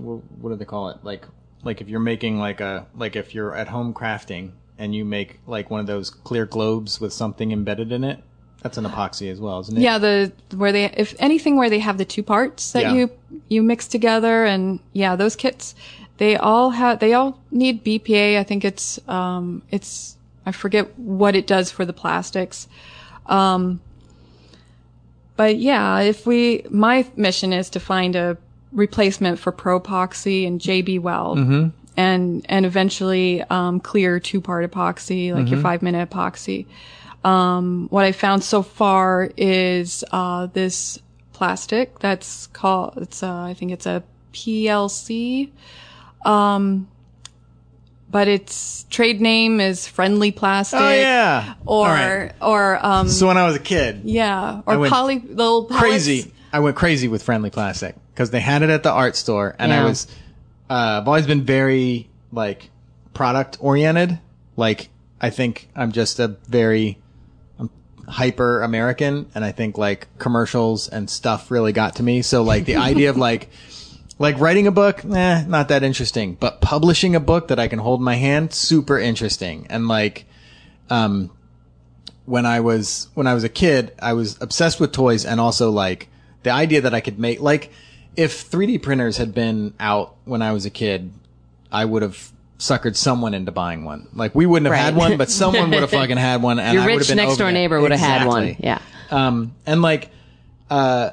what do they call it? Like like if you're making like a like if you're at home crafting and you make like one of those clear globes with something embedded in it, that's an epoxy as well, isn't it? Yeah, the, where they, if anything where they have the two parts that Yeah. you, you mix together and yeah, those kits, they all have, they all need BPA. I think it's, um, it's, I forget what it does for the plastics. Um, but yeah, if we, my mission is to find a replacement for Propoxy and JB Weld. And, and eventually, um, clear two part epoxy, like your five minute epoxy. Um, what I found so far is, uh, this plastic that's called, it's, uh, I think it's a PLC. Um, but its trade name is friendly plastic. Oh yeah. Or, right. or, um, So when I was a kid, yeah, or poly, little pellets. crazy. I went crazy with friendly plastic because they had it at the art store, and I was. Uh, I've always been very like product oriented. Like I think I'm just a very hyper American, and I think like commercials and stuff really got to me. So like the idea of like like writing a book, eh, not that interesting. But publishing a book that I can hold my hand, super interesting. And like, um, when I was when I was a kid, I was obsessed with toys and also like the idea that I could make like if 3D printers had been out when I was a kid, I would have suckered someone into buying one. Like we wouldn't have had one, but someone would have fucking had one, and Your I rich been next door it. neighbor would have had one. Yeah. Um, and like, uh,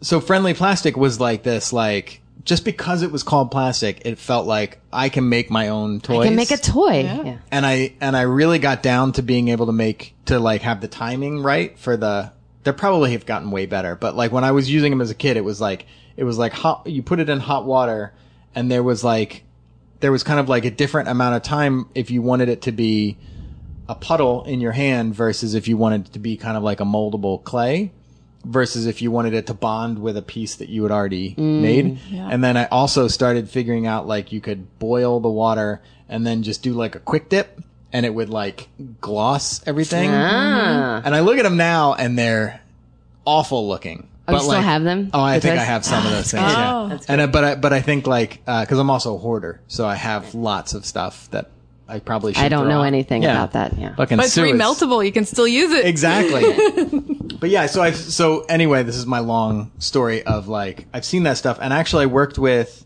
so friendly plastic was like this, like, just because it was called plastic, it felt like I can make my own toys. I can make a toy. Yeah. and I, and I really got down to being able to make, to like have the timing right for the, they probably have gotten way better, but like when I was using them as a kid, it was like, it was like hot, you put it in hot water and there was like, there was kind of like a different amount of time if you wanted it to be a puddle in your hand versus if you wanted it to be kind of like a moldable clay versus if you wanted it to bond with a piece that you had already made. And then I also started figuring out like you could boil the water and then just do like a quick dip and it would like gloss everything. Ah. And I look at them now and they're awful looking. Oh, you still have them? Oh, I The think I have some of those things. Oh. yeah. That's And I, but I, but I think like because I'm also a hoarder, so I have lots of stuff that I probably should. I don't throw know out. anything Yeah. about that. Yeah. Fucking But it's Sue is- remeltable. You can still use it. Exactly. but yeah, so I so anyway, this is my long story of like I've seen that stuff, and actually I worked with.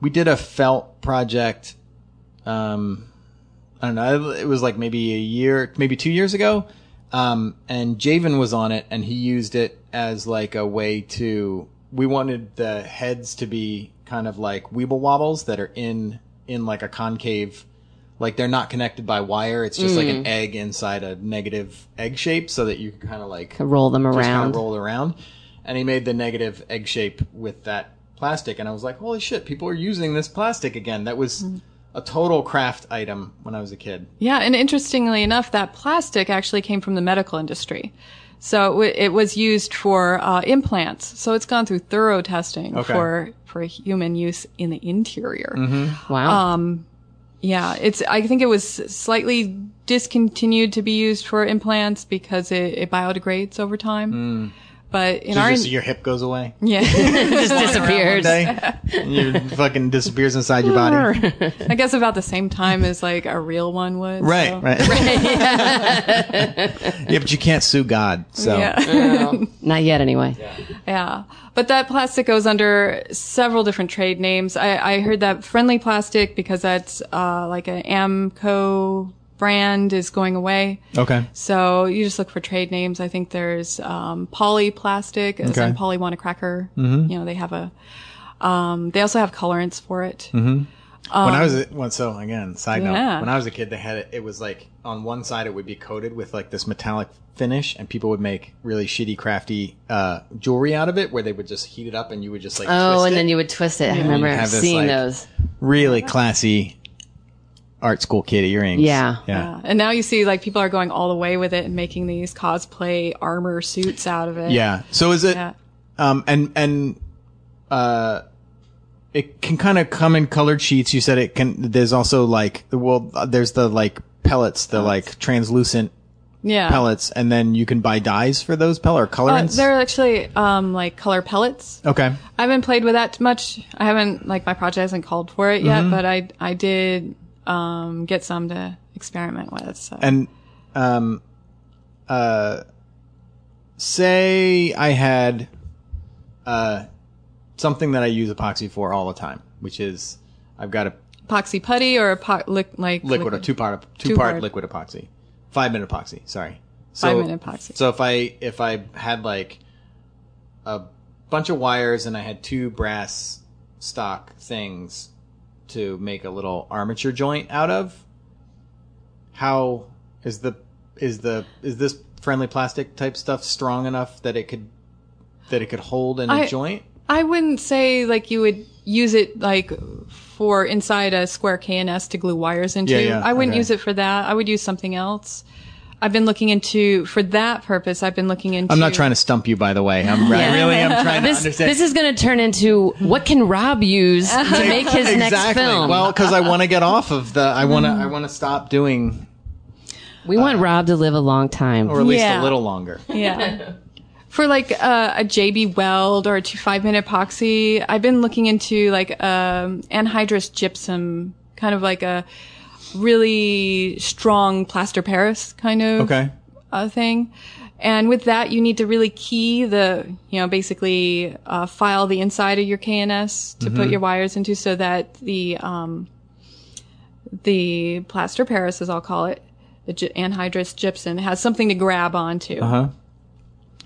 We did a felt project. Um, I don't know. It was like maybe a year, maybe two years ago. Um, and Javen was on it, and he used it as like a way to. We wanted the heads to be kind of like weeble wobbles that are in in like a concave like they're not connected by wire. It's just like an egg inside a negative egg shape, so that you can kind of like Roll them just kind around. of roll it around. And he made the negative egg shape with that plastic, and I was like, holy shit, people are using this plastic again. That was a total craft item when I was a kid. Yeah, and interestingly enough, that plastic actually came from the medical industry. So it, w- it was used for uh, implants. So it's gone through thorough testing Okay. for for human use in the interior. Wow. Um, Yeah, it's. I think it was slightly discontinued to be used for implants because it, it biodegrades over time. But in So our just your hip goes away yeah, just disappears. day, and you fucking disappears inside your body. I guess about the same time as like a real one would. Right, so- right. yeah, but you can't sue God, so Yeah. No, not yet, anyway. Yeah. But that plastic goes under several different trade names. I, I heard that friendly plastic because that's uh, like an AMACO brand is going away. okay. So you just look for trade names. I think there's um, polyplastic, as Okay. in poly want a cracker. Mm-hmm. You know, they have a. Um, they also have colorants for it. Mm-hmm. when I was a, well, so again, side note, when I was a kid, they had it. It was like on one side it would be coated with like this metallic finish, and people would make really shitty, crafty uh, jewelry out of it, where they would just heat it up, and you would just like Oh, twist and it. then you would twist it. I remember have this, seeing like- those. really classy art school kid earrings. Yeah. yeah, Uh, and now you see like people are going all the way with it and making these cosplay armor suits out of it. yeah. So is it? Yeah. Um, and and uh, it can kind of come in colored sheets. You said it can. There's also like well, there's the like pellets, the like translucent Yeah. pellets, and then you can buy dyes for those pellet or Uh, colorants. they're actually um, like color pellets. okay. I haven't played with that much. I haven't like my project hasn't called for it Mm-hmm. yet, but I I did um, get some to experiment with. So. And um, uh, say I had uh something that I use epoxy for all the time, which is I've got a epoxy putty or epo- li- like liquid, a two part two part Two-part. liquid epoxy, five minute epoxy. Sorry, so, Five minute epoxy. So if I if I had like a bunch of wires and I had two brass stock things to make a little armature joint out of, how is the is the is this friendly plastic type stuff strong enough that it could that it could hold in a I- joint? I wouldn't say like you would use it like for inside a square K&S to glue wires into. Yeah, yeah, I wouldn't okay. use it for that. I would use something else. I've been looking into for that purpose. I've been looking into. I'm not trying to stump you, by the way. I'm I really am trying to This understand. this is going to turn into what can Rob use to make his next film? Exactly. Well, because I want to get off of the. I want to. I want to stop doing, we want Rob to live a long time. or at least Yeah. a little longer. Yeah. For like uh, a JB Weld or a two five minute epoxy, I've been looking into like um, anhydrous gypsum, kind of like a really strong plaster Paris kind of Okay. uh, thing. And with that, you need to really key the, you know, basically uh, file the inside of your K&S to put your wires into so that the um, the plaster Paris, as I'll call it, the gy- anhydrous gypsum, has something to grab onto. Uh huh.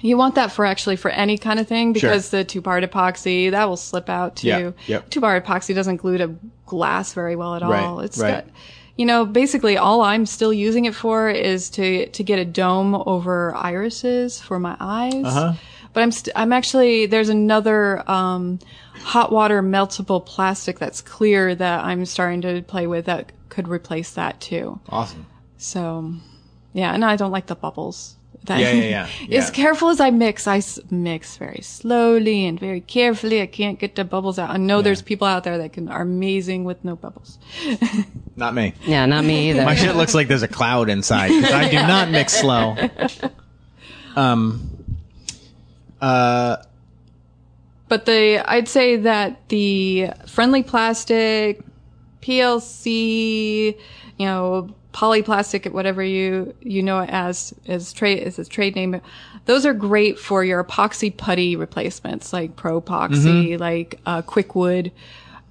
You want that for actually for any kind of thing because the two part epoxy that will slip out too. Yeah, yep. Two part epoxy doesn't glue to glass very well at Right, all. It's right. got, you know, basically all I'm still using it for is to to get a dome over irises for my eyes. Uh-huh. But I'm st- I'm actually there's another um, hot water meltable plastic that's clear that I'm starting to play with that could replace that too. Awesome. So, yeah, and I don't like the bubbles. That- Yeah, yeah, yeah, as yeah. careful as I mix, I mix very slowly and very carefully. I can't get the bubbles out. I know there's people out there that can are amazing with no bubbles. Not me. yeah, not me either. My shit looks like there's a cloud inside because I do not mix slow. Um. Uh. But the I'd say that the friendly plastic, PLC, you know, polyplastic, whatever you you know it as as trade as a trade name, those are great for your epoxy putty replacements like Propoxy, like uh, Quickwood.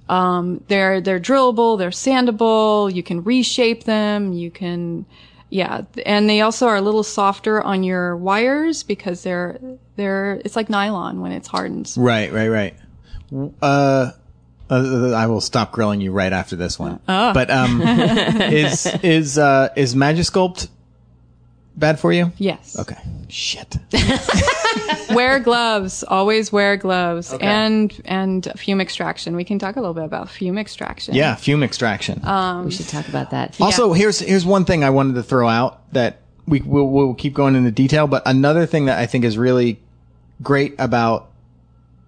Um, they're they're drillable, they're sandable. You can reshape them. You can, yeah, and they also are a little softer on your wires because they're they're it's like nylon when it's hardened. Right. Right. Right. Uh. Uh, I will stop grilling you right after this one. Oh. But um, is is uh is Magic-Sculpt bad for you? Yes. Okay. Shit. wear gloves. Always wear gloves. And and fume extraction. We can talk a little bit about fume extraction. Yeah, fume extraction. we should talk about that. Also, here's here's one thing I wanted to throw out that we will we'll keep going into detail, but another thing that I think is really great about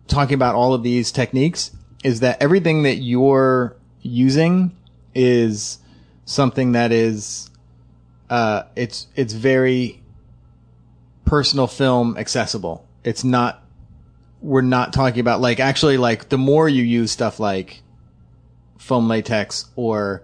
talking about all of these techniques is that everything that you're using is something that is uh it's it's very personal film accessible. It's not we're not talking about like actually like the more you use stuff like foam latex or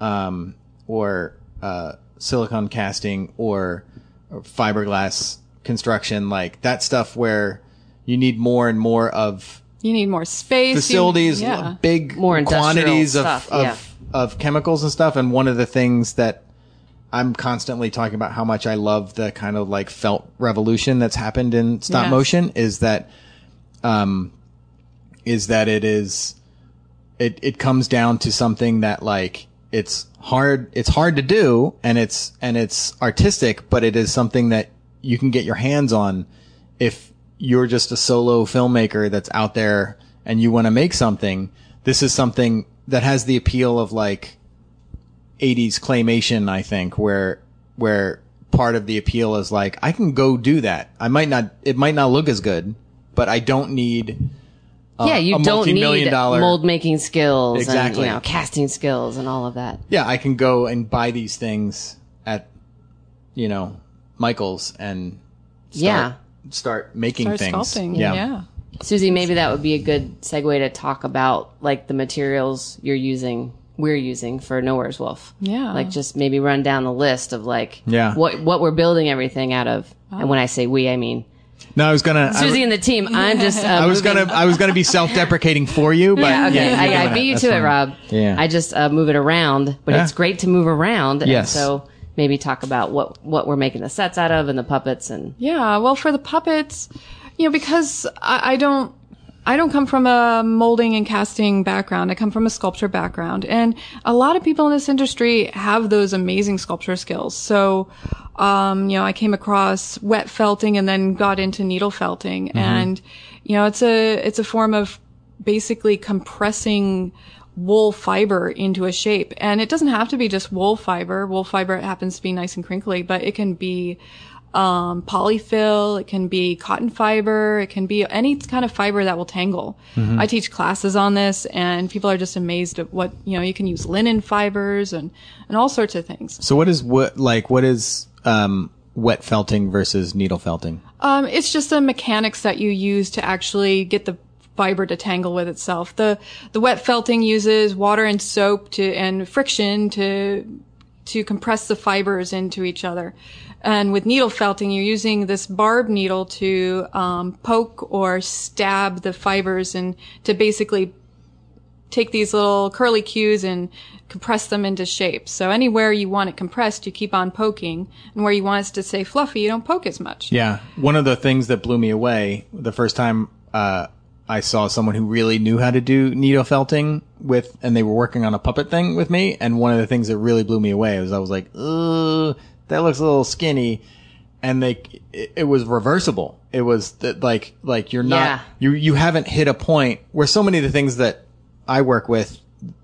um, or uh, silicone casting or, or fiberglass construction, like that stuff where you need more and more of You need more space. you- facilities, yeah. big More quantities of stuff, of, yeah. of chemicals and stuff. And one of the things that I'm constantly talking about how much I love the kind of like felt revolution that's happened in stop Yes. motion is that, um, is that it is, it it comes down to something that like it's hard it's hard to do and it's and it's artistic, but it is something that you can get your hands on if you're just a solo filmmaker that's out there and you want to make something. This is something that has the appeal of like 80s claymation, I think, where where part of the appeal is like I can go do that. I might not it might not look as good, but I don't need uh, yeah, you a don't need dollar- mold making skills Exactly. and you know casting skills and all of that. yeah, I can go and buy these things at, you know, Michael's and Yeah. Start making Start things. sculpting. Yeah. Susie, maybe that would be a good segue to talk about like the materials you're using, we're using for Nowhere's Wolf. Yeah. Like just maybe run down the list of like Yeah. what what we're building everything out of. And when I say we, I mean No, I was gonna. I, Susie and the team. I'm just. Uh, I was moving- gonna. I was gonna be self-deprecating for you, but Yeah, okay. yeah, I, I beat you That's to it. Rob. Yeah. I just uh, move it around, but Yeah. it's great to move around. Yes. And so maybe talk about what what we're making the sets out of and the puppets and Yeah, well, for the puppets, you know, because I, I don't, I don't come from a molding and casting background. I come from a sculpture background, and a lot of people in this industry have those amazing sculpture skills. So, um, you know, I came across wet felting and then got into needle felting, and you know, it's a it's a form of basically compressing wool fiber into a shape. And it doesn't have to be just wool fiber. Wool fiber happens to be nice and crinkly, but it can be um, polyfill, it can be cotton fiber, it can be any kind of fiber that will tangle. I teach classes on this and people are just amazed at what, you know, you can use linen fibers and, and all sorts of things. So what is what like what is um, wet felting versus needle felting? Um, it's just the mechanics that you use to actually get the fiber to tangle with itself. The the wet felting uses water and soap to and friction to to compress the fibers into each other. And with needle felting, you're using this barb needle to um, poke or stab the fibers and to basically take these little curly cues and compress them into shape. So anywhere you want it compressed, you keep on poking, and where you want it to stay fluffy, you don't poke as much. Yeah, one of the things that blew me away the first time uh, I saw someone who really knew how to do needle felting with, and they were working on a puppet thing with me. And one of the things that really blew me away was I was like, "Ugh, that looks a little skinny," and they it, it was reversible. It was that like like you're not Yeah. you you haven't hit a point where so many of the things that I work with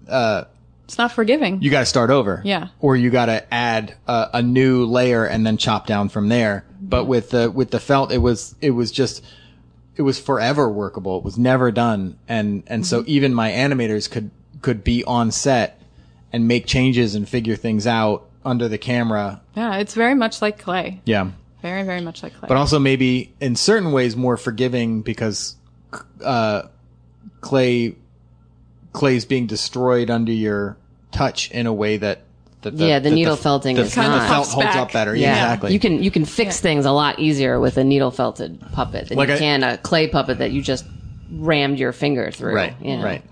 uh, It's not forgiving. you got to start over. Yeah. Or you got to add a, a new layer and then chop down from there. But with the with the felt, it was it was just it was forever workable. It was never done, and and so even my animators could could be on set and make changes and figure things out under the camera. yeah, it's very much like clay. Yeah. Very, very much like clay. But also maybe in certain ways more forgiving because uh, clay is being destroyed under your touch in a way that, that Yeah, the that needle felting the, is the not. felt holds back. up better. Yeah, exactly. You can you can fix things a lot easier with a needle felted puppet than Like you I- can a clay puppet that you just rammed your finger through. right, you know? right.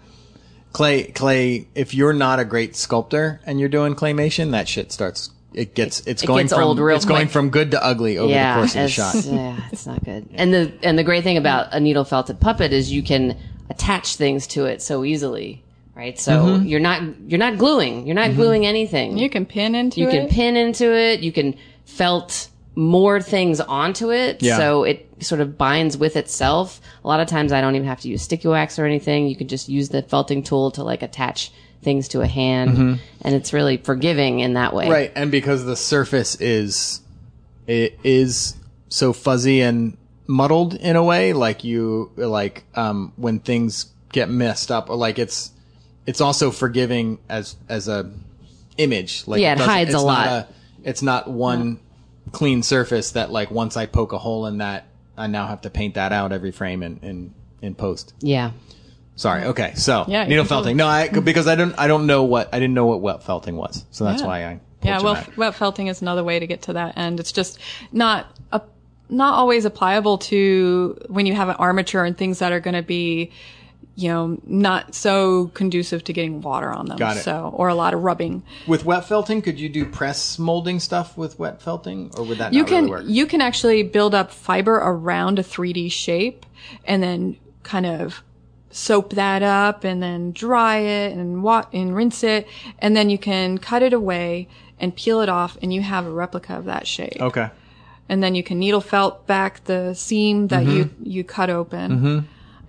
Clay, clay. If you're not a great sculptor and you're doing claymation, that shit starts. It gets. It's It going gets from. old real it's going from good to ugly over yeah, the course of the shot. yeah, it's not good. And the and the great thing about a needle felted puppet is you can attach things to it so easily, right? So Mm-hmm. you're not you're not gluing. You're not gluing anything. you can pin into you it. You can pin into it. You can felt more things onto it, Yeah. so it sort of binds with itself. A lot of times, I don't even have to use sticky wax or anything. You can just use the felting tool to like attach things to a hand, and it's really forgiving in that way. Mm-hmm. Right, and because the surface is it is so fuzzy and muddled in a way, like you like um when things get messed up, or like it's it's also forgiving as as a image. Like Yeah, it doesn't- hides a it's not lot. it's not one clean surface that like once I poke a hole in that, I now have to paint that out every frame in in, in post. Yeah. Sorry. Okay. So Yeah, needle felting. No, I because I don't I don't know what I didn't know what wet felting was, so that's Yeah. why I. yeah, well, back. wet felting is another way to get to that end. It's just not a, not always applicable to when you have an armature and things that are going to be, you know, not so conducive to getting water on them. Got it. So, or a lot of rubbing. With wet felting, could you do press molding stuff with wet felting, or would that you not can really work? you can actually build up fiber around a 3D shape and then kind of soap that up and then dry it and wa- and rinse it. And then you can cut it away and peel it off and you have a replica of that shape. Okay. And then you can needle felt back the seam that you, mm-hmm. you cut open. Mm-hmm.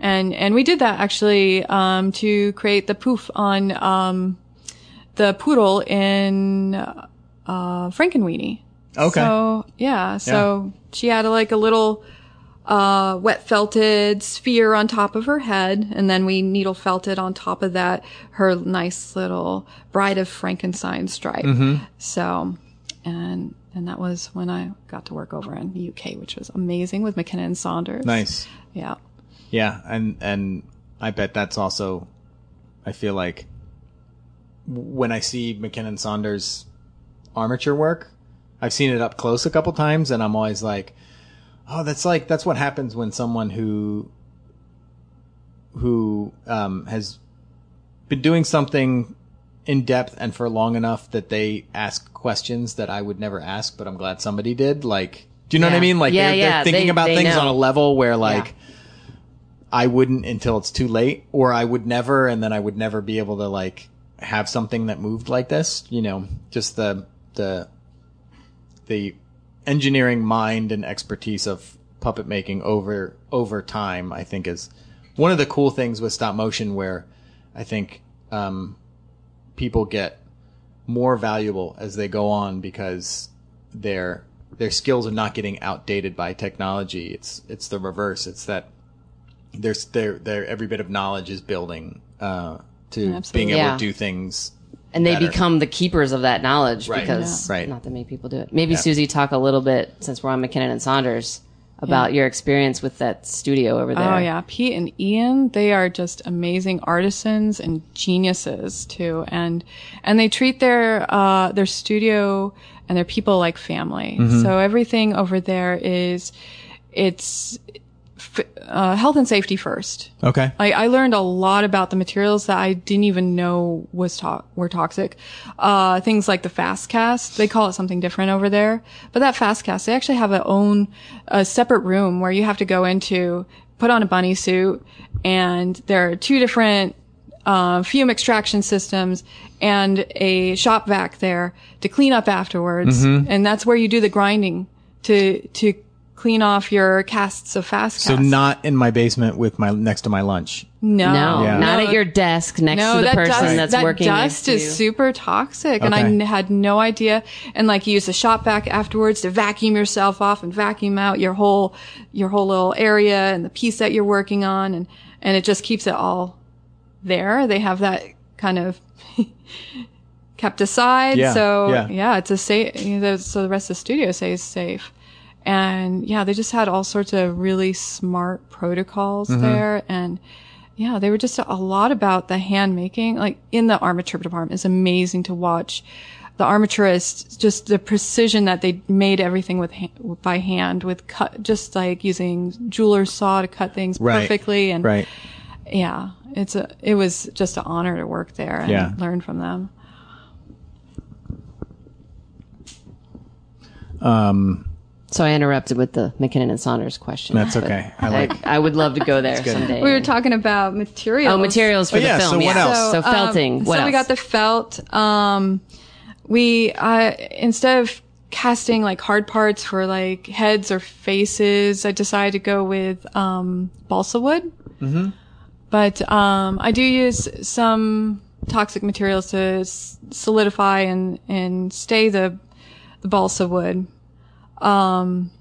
And, and we did that actually, um, to create the poof on, um, the poodle in, uh, Frankenweenie. Okay. So yeah, so she had a, like a little uh, wet felted sphere on top of her head, and then we needle felted on top of that her nice little Bride of Frankenstein stripe. Mm-hmm. So, and and that was when I got to work over in the UK, which was amazing with McKinnon and Saunders. nice. Yeah. Yeah, and and I bet that's also. I feel like when I see McKinnon Saunders armature work, I've seen it up close a couple times, and I'm always like, "Oh, that's like that's what happens when someone who who um, has been doing something in depth and for long enough that they ask questions that I would never ask, but I'm glad somebody did. Like, do you know what I mean? Like, Yeah, they're, yeah, they're thinking they- about they things know. on a level where like. I wouldn't until it's too late, or I would never, and then I would never be able to like have something that moved like this. You know, just the the the engineering mind and expertise of puppet making over over time. I think is one of the cool things with stop motion, where I think um, people get more valuable as they go on because their their skills are not getting outdated by technology. It's it's the reverse. It's that there's their their every bit of knowledge is building uh, to Absolutely. being able Yeah. to do things. and they better. become the keepers of that knowledge Right. because Yeah. Right. not that many people do it. Maybe Susie talk a little bit since we're on McKinnon and Saunders about your experience with that studio over there. Oh yeah, Pete and Ian, they are just amazing artisans and geniuses too, and and they treat their uh, their studio and their people like family. So everything over there is, it's f- uh, health and safety first. Okay. I, I learned a lot about the materials that I didn't even know was to- were toxic. Uh, things like the fast cast, they call it something different over there. But that fast cast, they actually have a own, a separate room where you have to go into, put on a bunny suit, and there are two different uh, fume extraction systems and a shop vac there to clean up afterwards. And that's where you do the grinding to, to clean off your casts of fast cast. So not in my basement with my next to my lunch. no, No, Yeah. not No. at your desk next no, to the that person dust, that's that working dust next is to you. super toxic, and I had no idea. And like, you use a shop vac afterwards to vacuum yourself off and vacuum out your whole your whole little area and the piece that you're working on, and and it just keeps it all there. They have that kind of kept aside. Yeah, so yeah. it's a safe. So the rest of the studio stays safe. And yeah, they just had all sorts of really smart protocols Mm-hmm. there. And yeah, they were just a, lot about the hand making. Like in the armature department, it's amazing to watch the armaturists, just the precision that they made everything with ha- by hand with cut, just like using jeweler's saw to cut things Right. perfectly. And Right. yeah, it's a, it was just an honor to work there and Yeah. learn from them. So I interrupted with the McKinnon and Saunders question. That's okay. I I, like- I would love to go there someday. We were talking about materials. oh, materials for Oh, the yeah, film. so what yeah. else? So, um, felting. what so else? we got the felt. Um, we uh, instead of casting like hard parts for like heads or faces, I decided to go with um, balsa wood. Mm-hmm. But um, I do use some toxic materials to s- solidify and and stay the the balsa wood. Um,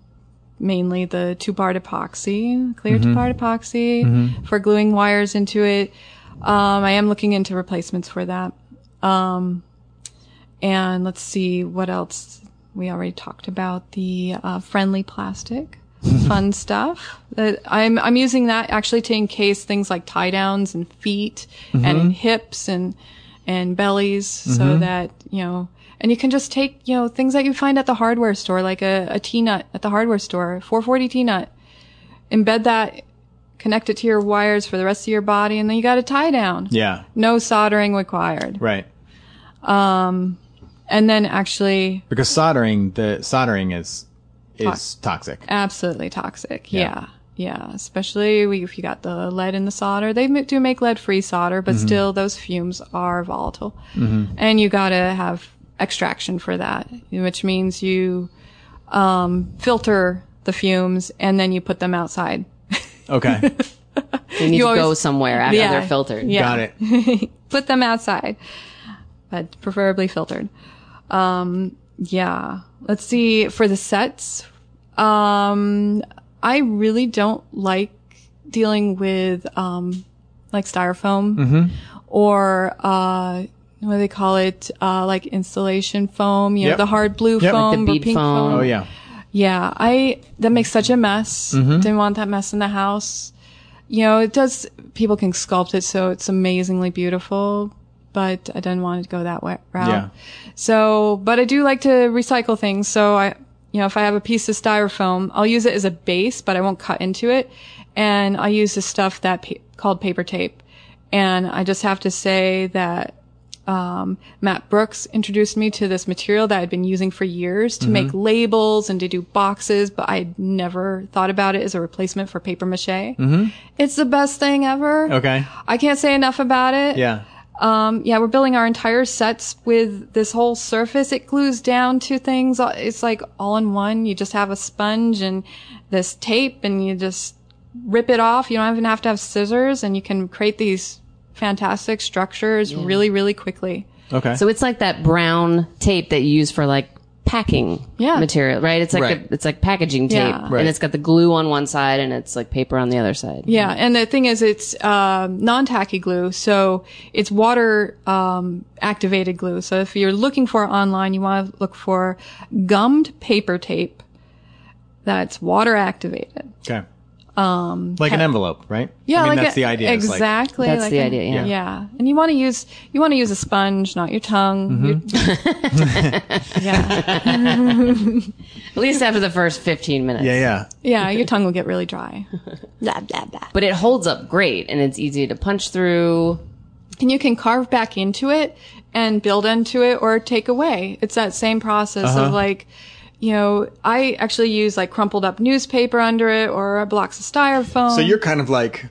mainly the two part epoxy, clear two part epoxy for gluing wires into it. Um, I am looking into replacements for that. Um, and let's see what else. We already talked about the uh, friendly plastic, fun stuff. That I'm I'm using that actually to encase things like tie downs and feet and hips and and bellies, so that you know. And you can just take you know things that you find at the hardware store, like a, a T nut at the hardware store, 440 T nut. Embed that, connect it to your wires for the rest of your body, and then you got a tie down. Yeah. No soldering required. Right. Um, And then actually, Because soldering, the soldering is is toxic. absolutely toxic. Yeah. Yeah. Yeah, especially if you got the lead in the solder. They do make lead-free solder, but still those fumes are volatile. And you gotta have extraction for that, which means you um, filter the fumes and then you put them outside. Okay. You need You to go somewhere after Yeah. they're filtered. Yeah. Got it. put them outside, but preferably filtered. Um, yeah. Let's see for the sets. Um, I really don't like dealing with, um, like styrofoam or, uh, what do they call it? Uh, like installation foam, you know, the hard blue Yep. Like foam, the or bead pink foam. foam. Oh yeah. Yeah, I that makes such a mess. Mm-hmm. Didn't want that mess in the house. You know, it does. People can sculpt it so it's amazingly beautiful, but I didn't want to go that way route. Yeah. So, but I do like to recycle things. So I, you know, if I have a piece of styrofoam, I'll use it as a base, but I won't cut into it, and I use this stuff that pa- called paper tape. And I just have to say that um, Matt Brooks introduced me to this material that I'd been using for years to make labels and to do boxes, but I'd never thought about it as a replacement for paper mache. It's the best thing ever. Okay. I can't say enough about it. Yeah. Um, yeah, we're building our entire sets with this whole surface. It glues down to things. It's like all in one. You just have a sponge and this tape and you just rip it off. You don't even have to have scissors and you can create these fantastic structures really, really quickly. Okay. So it's like that brown tape that you use for like packing Yeah. material, right? It's like Right. A, it's like packaging tape, Yeah. Right. and it's got the glue on one side and it's like paper on the other side. Yeah, and the thing is, it's um, non-tacky glue, so it's water um, activated glue. So if you're looking for it online, you want to look for gummed paper tape that's water activated. okay. Um, like an envelope, right? Yeah, I mean, like that's a- the idea. It's like- Exactly. That's like the a- idea, yeah. Yeah, and you want to use you want to use a sponge, not your tongue. Your- yeah, At least after the first 15 minutes. yeah, yeah. yeah, your tongue will get really dry. blah blah blah. But it holds up great and it's easy to punch through. and you can carve back into it and build into it or take away. It's that same process Uh-huh. of like, you know, I actually use like crumpled up newspaper under it or blocks of styrofoam. So you're kind of like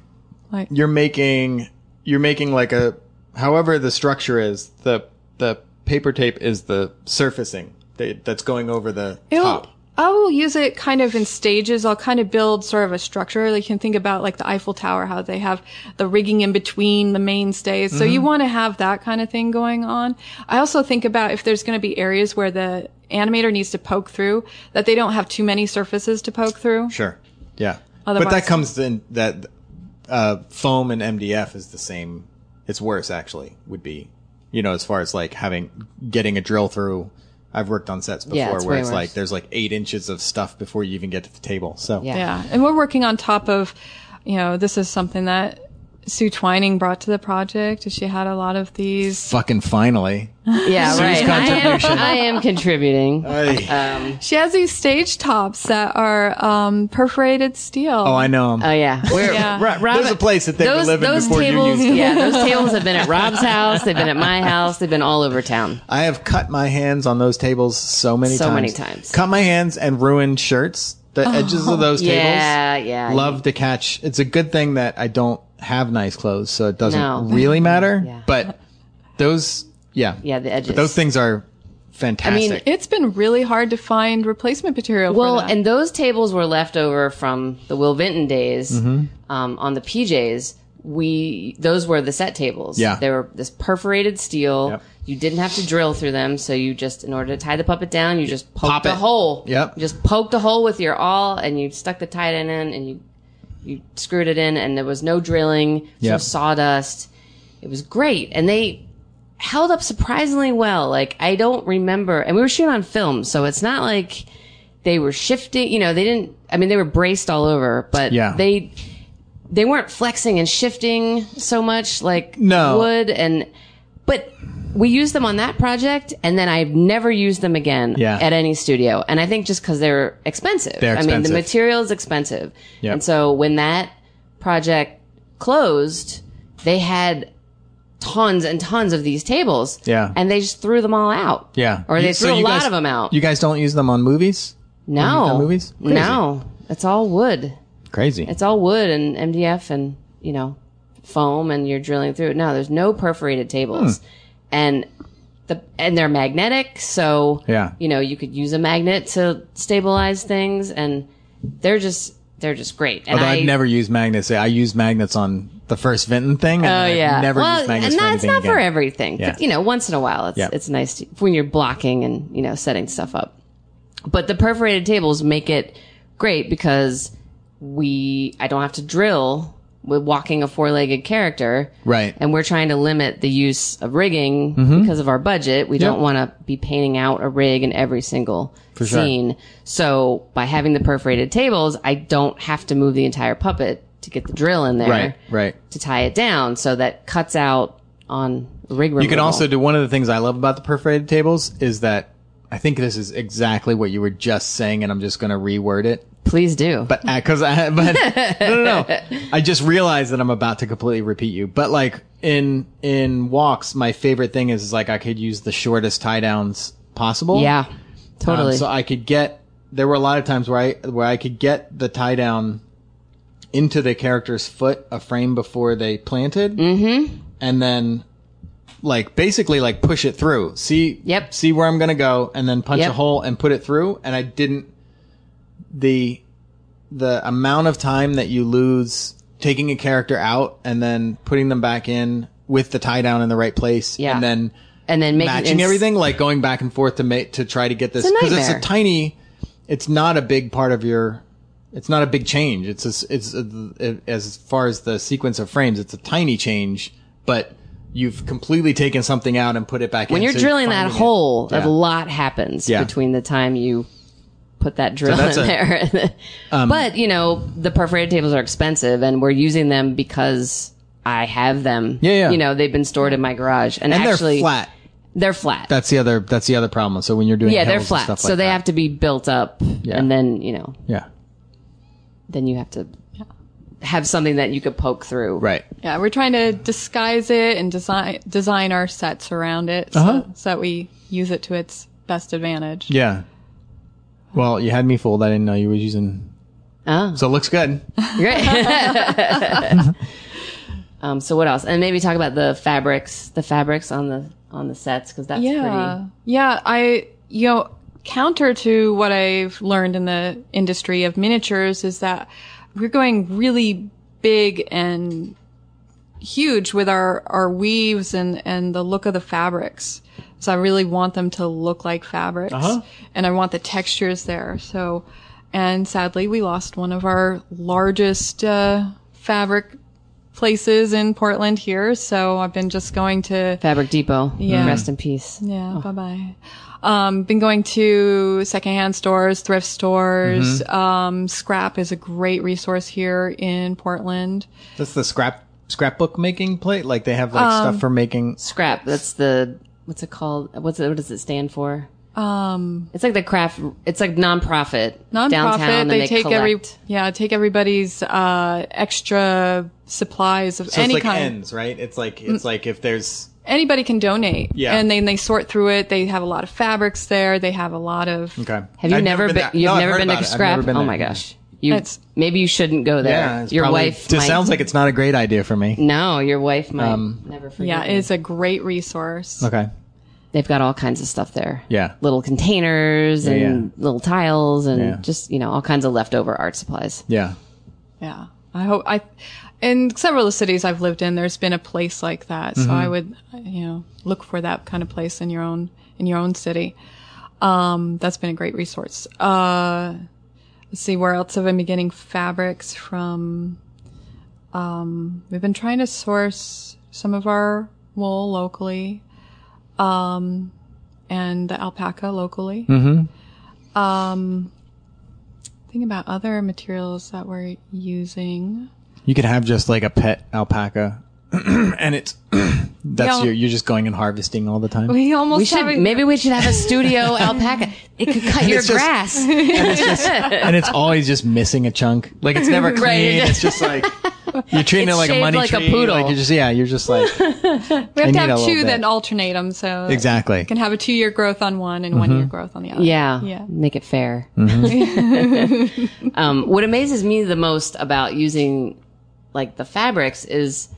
like, you're making you're making like a however the structure is the the paper tape is the surfacing that, that's going over the top. I will use it kind of in stages. I'll kind of build sort of a structure. Like you can think about like the Eiffel Tower, how they have the rigging in between the mainstays. So Mm-hmm. you want to have that kind of thing going on. I also think about if there's going to be areas where the animator needs to poke through, that they don't have too many surfaces to poke through. Sure. Yeah. but that comes in that uh, foam and MDF is the same. It's worse actually. Would be, you know, as far as like having getting a drill through. I've worked on sets before Yeah, it's where it's worse. like there's like eight inches of stuff before you even get to the table. So Yeah. Yeah. And we're working on top of, you know, this is something that Sue Twining brought to the project. She had a lot of these. fucking finally. Yeah, Sue's right. I am. I am contributing. Ay. She has these stage tops that are um, perforated steel. oh, I know 'em. Oh yeah, We're, Yeah. Ro- Rob- There's a place that they were those living those before you tables. used them. yeah, those tables have been at Rob's house. They've been at my house. They've been all over town. I have cut my hands on those tables so many So times. So many times. Cut my hands and ruined shirts. The edges of those tables. Yeah, yeah. Love to catch. It's a good thing that I don't have nice clothes, so it doesn't No. really matter. Yeah. But those, yeah, Yeah, the edges. But those things are fantastic. I mean, It's been really hard to find replacement material Well, for that. and those tables were left over from the Will Vinton days Mm-hmm. um, on the PJs. We those were the set tables. Yeah. they were this perforated steel. Yep. You didn't have to drill through them, so you just, in order to tie the puppet down, you just poked Pop a it. hole. Yep. You just poked a hole with your awl, and you stuck the tie in, and you you screwed it in, and there was no drilling, no sawdust. It was great, and they held up surprisingly well. Like I don't remember, and we were shooting on film, so it's not like they were shifting. You know, they didn't. I mean, they were braced all over, but Yeah. they they weren't flexing and shifting so much like No. wood and. But we used them on that project, and then I've never used them again Yeah. at any studio. And I think just because they're expensive. They're I mean, the expensive. material is expensive. Yep. And so when that project closed, they had tons and tons of these tables. Yeah. And they just threw them all out. yeah. Or they so threw a lot guys- of them out. You guys don't use them on movies? no. movies? Crazy. No. It's all wood. Crazy. It's all wood and MDF and, you know, foam and you're drilling through it. No, there's no perforated tables. Hmm. And the and they're magnetic, so Yeah. you know, you could use a magnet to stabilize things and they're just they're just great. And Although I, I've never used magnets. I use magnets on the first Vinton thing. And Oh I've yeah. Never well, used magnets and that's not again. for everything. Yeah. But, you know, once in a while, it's Yeah. it's nice to, when you're blocking and you know setting stuff up. But the perforated tables make it great because we I don't have to drill walking a four-legged character, Right. And we're trying to limit the use of rigging mm-hmm. because of our budget. We don't want to be painting out a rig in every single sure. scene. So by having the perforated tables, I don't have to move the entire puppet to get the drill in there Right. Right. to tie it down. So that cuts out on rig removal. You can also do one of the things I love about the perforated tables is that I think this is exactly what you were just saying, and I'm just going to reword it. Please do. But because I, but no, no, no, I just realized that I'm about to completely repeat you. But like in in walks, my favorite thing is, is like I could use the shortest tie downs possible. yeah, totally. Um, so I could get. There were a lot of times where I where I could get the tie down into the character's foot a frame before they planted, mm-hmm. and then like basically like push it through. See, Yep. See where I'm gonna go, and then punch Yep. a hole and put it through. And I didn't the the amount of time that you lose taking a character out and then putting them back in with the tie down in the right place, Yeah. and then and then making matching ins- everything, like going back and forth to make to try to get this It's a because it's a nightmare. tiny. It's not a big part of your. It's not a big change. It's a, s- it's a, as far as the sequence of frames, it's a tiny change, but you've completely taken something out and put it back. In when you're so drilling that finding it- hole, Yeah. a lot happens Yeah. between the time you put that drill that's in a- um, there. but you know, the perforated tables are expensive, and we're using them because I have them. Yeah, yeah. You know, they've been stored in my garage, and, and actually, they're flat. They're flat. That's the other. That's the other problem. So when you're doing yeah, they're hills and flat. stuff so they that- have to be built up, Yeah. and then you know, Yeah. then you have to have something that you could poke through. Right. Yeah, we're trying to disguise it and design design our sets around it so, Uh-huh. so that we use it to its best advantage. Yeah. Well, you had me fooled. I didn't know you were using. Oh, So it looks good. Great. um, so what else? And maybe talk about the fabrics, the fabrics on the on the sets because that's pretty. Yeah. Yeah, I you know, counter to what I've learned in the industry of miniatures is that we're going really big and huge with our our weaves and and the look of the fabrics. So I really want them to look like fabrics Uh-huh. and I want the textures there. So and sadly we lost one of our largest uh fabric places in Portland here, so I've been just going to Fabric Depot. Yeah. Rest in peace. yeah, bye bye. Um, been going to secondhand stores, thrift stores. Um, Scrap is a great resource here in Portland. That's the scrap scrapbook making plate. Like they have like Um, stuff for making. Scrap. That's the what's it called? What's it? What does it stand for? Um, it's like the craft. It's like nonprofit. Nonprofit. Downtown, and they, take every yeah take everybody's uh, extra supplies of So any it's like kind. ends, right? It's like it's like if there's Anybody can donate. Yeah. and then they sort through it. They have a lot of fabrics there. They have a lot of okay. Have you I've never been? there. You've No, never been to about it. I've Scrap? oh there. my gosh. You It's- maybe you shouldn't go there. Yeah, your probably- wife. It might, sounds like it's not a great idea for me. No, your wife might Um, never forget. yeah. It's a great resource. Okay. They've got all kinds of stuff there. Yeah. Little containers and yeah. little tiles and Yeah. just, you know, all kinds of leftover art supplies. Yeah. Yeah. I hope I, in several of the cities I've lived in, there's been a place like that. So I would, you know, look for that kind of place in your own, in your own city. Um, that's been a great resource. Uh, let's see, where else have I been getting fabrics from? Um, we've been trying to source some of our wool locally. Um, and the alpaca locally. Mm-hmm. Um, think about other materials that we're using. You could have just like a pet alpaca, and it's that's Yeah. your you're just going and harvesting all the time. We almost We should, have a- maybe we should have a studio alpaca. It could cut your it's just- grass. and it's always just missing a chunk. Like it's never clean. Right. It's just like You're treating It's it like a money like a poodle. Like you're just yeah, you're just like We have I to have two that alternate them, so exactly. you can have a two year growth on one and one year growth on the other. Yeah. Yeah. Make it fair. Mm-hmm. um, what amazes me the most about using like the fabrics is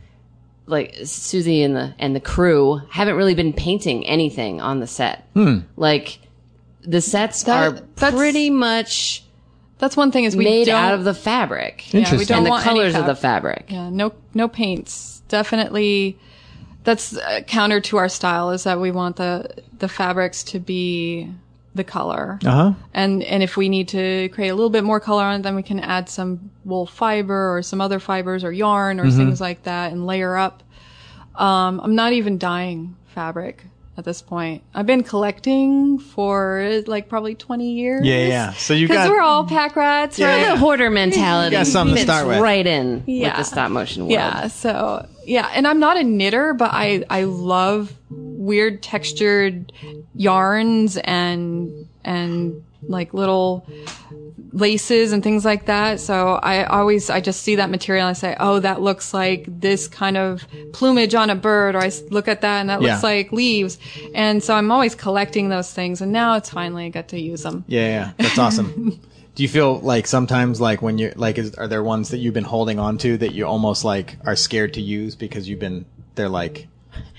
like Susie and the and the crew haven't really been painting anything on the set. Like the sets That- are that's- pretty much That's one thing is we made don't, out of the fabric yeah, we Interesting. don't and the want any colors of the fab- fabric. Yeah, no, no paints. Definitely, that's uh, counter to our style. Is that we want the the fabrics to be the color, Uh huh. and and if we need to create a little bit more color on it, then we can add some wool fiber or some other fibers or yarn Mm-hmm. or things like that and layer up. Um, I'm not even dyeing fabric at this point. I've been collecting for like probably 20 years. Yeah, yeah. So you Because we're all pack rats, Yeah, right? yeah. The hoarder mentality got something to start with. right in with Yeah. the stop motion world. Yeah. So yeah, and I'm not a knitter, but I I love weird textured yarns and and like little laces and things like that. So I always I just see that material and I say, oh, that looks like this kind of plumage on a bird, or I look at that and that Yeah. looks like leaves. And so I'm always collecting those things, and now it's finally I got to use them. Yeah, yeah, that's awesome. Do you feel like sometimes, like when you're like, is, are there ones that you've been holding on to that you almost like are scared to use because you've been they're like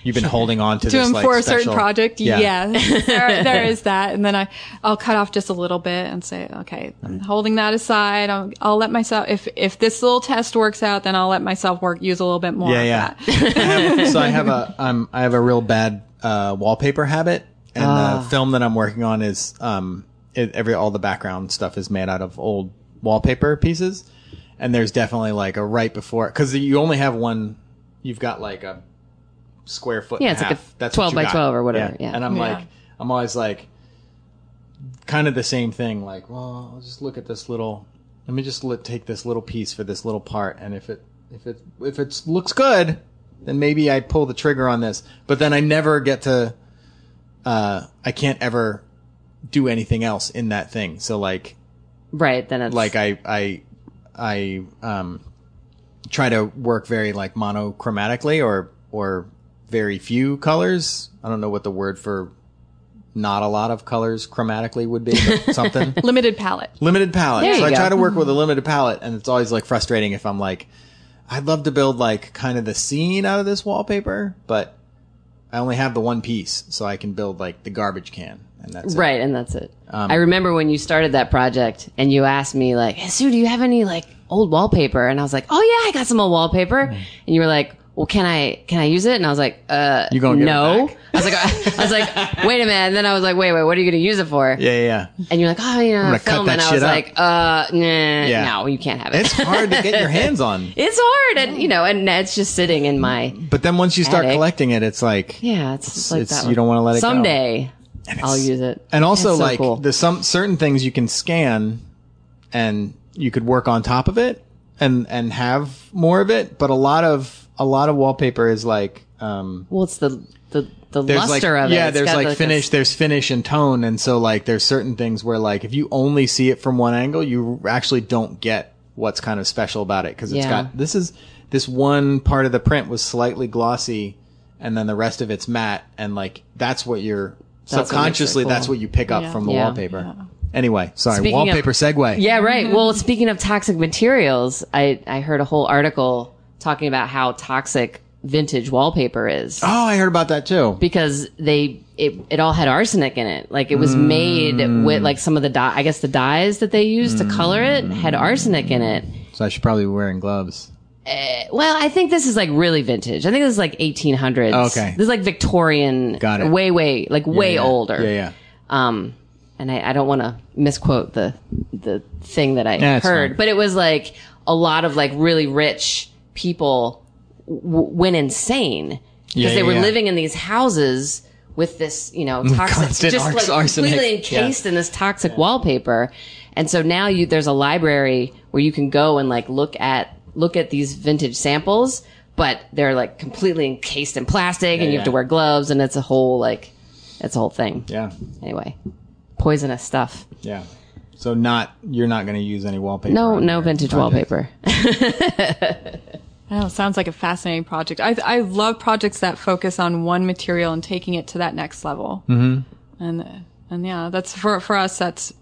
you've been holding on to to this them like for a special- certain project. Yeah. Yes, there, there is that, and then I I'll cut off just a little bit and say, okay, I'm holding that aside. I'll, I'll let myself if if this little test works out, then I'll let myself work use a little bit more. Yeah, of yeah. that. I have, so I have a um I have a real bad uh, wallpaper habit, and Ah. the film that I'm working on is um it, every all the background stuff is made out of old wallpaper pieces, and there's definitely like a right before because you only have one. You've got like a square foot. Yeah, and it's like a. That's 12 by got. 12 or whatever, yeah. and I'm Yeah. like I'm always like kind of the same thing. Like, well, I'll just look at this little. Let me just let, take this little piece for this little part, and if it if it if it looks good, then maybe I pull the trigger on this. But then I never get to. Uh, I can't ever do anything else in that thing. So like Right. Then it's like I I I um try to work very like monochromatically or or very few colors. I don't know what the word for not a lot of colors chromatically would be, but something. Limited palette. limited palette. There So I go. try to work with a limited palette and it's always like frustrating if I'm like I'd love to build like kind of the scene out of this wallpaper, but I only have the one piece, so I can build like the garbage can and that's it. Right, and that's it. Um, I remember when you started that project and you asked me like, hey, Sue, do you have any like old wallpaper? And I was like, oh yeah, I got some old wallpaper. And you were like, well, can I can I use it? And I was like, uh, You gonna no. I was like, I, was like, wait a minute. And then I was like, wait, wait, what are you going to use it for? Yeah, yeah, yeah. And you're like, oh, you know, cut film. And I was up. like, uh, nah, Yeah. no, you can't have it. It's hard to get your hands on. It's hard, and you know, and it's just sitting in my But then once you start Attic. collecting it, it's like yeah. It's, just like it's- that. you don't wanna let it go. Someday, I'll use it. And also, so like, cool. there's some certain things you can scan, and you could work on top of it, and and have more of it. But a lot of a lot of wallpaper is like, um, Well, it's the the the there's like luster of it. yeah, It's there's like a- finish, there's finish and tone, and so like there's certain things where like if you only see it from one angle, you actually don't get what's kind of special about it because it's Yeah. got this is this one part of the print was slightly glossy, and then the rest of it's matte, and like that's what you're That's what subconsciously cool. that's what you pick up Yeah. from the Yeah. wallpaper. Anyway, sorry, Speaking of- wallpaper segue. Yeah, right. Well, speaking of toxic materials, I I heard a whole article talking about how toxic vintage wallpaper is Oh, I heard about that too. because they it it all had arsenic in it. Like it was made with like some of the dye. I guess the dyes that they used to color it had arsenic in it. So I should probably be wearing gloves. Well, I think this is like really vintage. I think this is like 1800s. Okay. This is like Victorian. Got it. Way, way, like way yeah. older. Yeah, yeah. Um, and I, I don't want to misquote the the thing that I Yeah, it's heard, fine. but it was like a lot of like really rich people w- went insane because Yeah, they were yeah. living in these houses with this, you know, toxic, Constant just ars- like arsenic. completely Yeah. encased in this toxic wallpaper. And so now you there's a library where you can go and like look at look at these vintage samples, but they're like completely encased in plastic, and you have to wear gloves, and it's a whole like it's a whole thing Yeah. anyway poisonous stuff Yeah. So not you're not going to use any wallpaper. no no vintage project. wallpaper I know, it sounds like a fascinating project. I I love projects that focus on one material and taking it to that next level. Mm-hmm. And and yeah, that's for for us. That's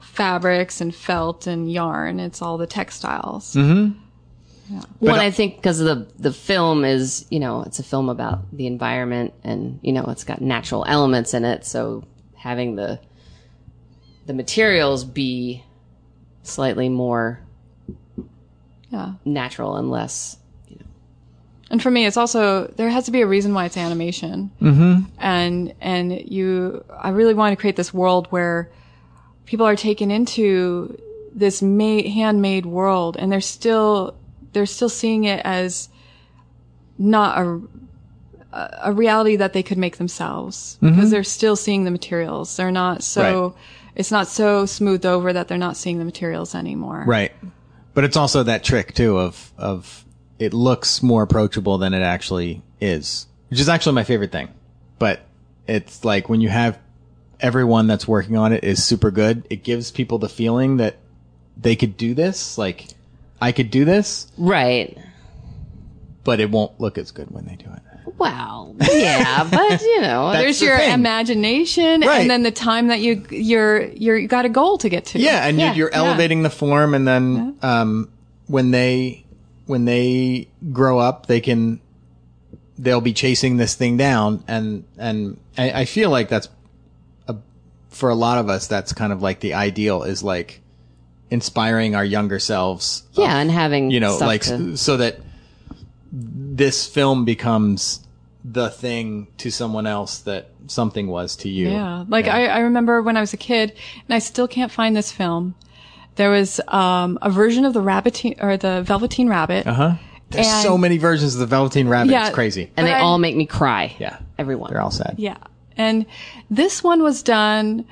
fabrics and felt and yarn. It's all the textiles. Mm-hmm. Well, I- I think because the the film is, you know, it's a film about the environment, and you know, it's got natural elements in it. So having the the materials be slightly more Yeah. natural and less. And for me, it's also there has to be a reason why it's animation. Mm-hmm. And and you, I really want to create this world where people are taken into this made, handmade world, and they're still they're still seeing it as not a a reality that they could make themselves because they're still seeing the materials. They're not so. Right. It's not so smoothed over that they're not seeing the materials anymore. Right. But it's also that trick too of of it looks more approachable than it actually is, which is actually my favorite thing. But it's like when you have everyone that's working on it is super good, it gives people the feeling that they could do this, like I could do this, Right. but it won't look as good when they do it. Well, yeah, but you know, There's the your thing. imagination, Right. and then the time that you you're you're you got a goal to get to. Yeah, and Yeah. you're, you're Yeah. elevating the form, and then um, when they when they grow up, they can they'll be chasing this thing down, and and I, I feel like that's a, for a lot of us, that's kind of like the ideal is like inspiring our younger selves. of, yeah, and having you know, like to- so that this film becomes the thing to someone else that something was to you. Yeah. Like I, I remember when I was a kid, and I still can't find this film. There was um, a version of the Rabbitine or the Velveteen Rabbit. Uh huh. There's And- so many versions of the Velveteen Rabbit. Yeah. It's crazy. and they I- all make me cry. Yeah. everyone. They're all sad. Yeah. And this one was done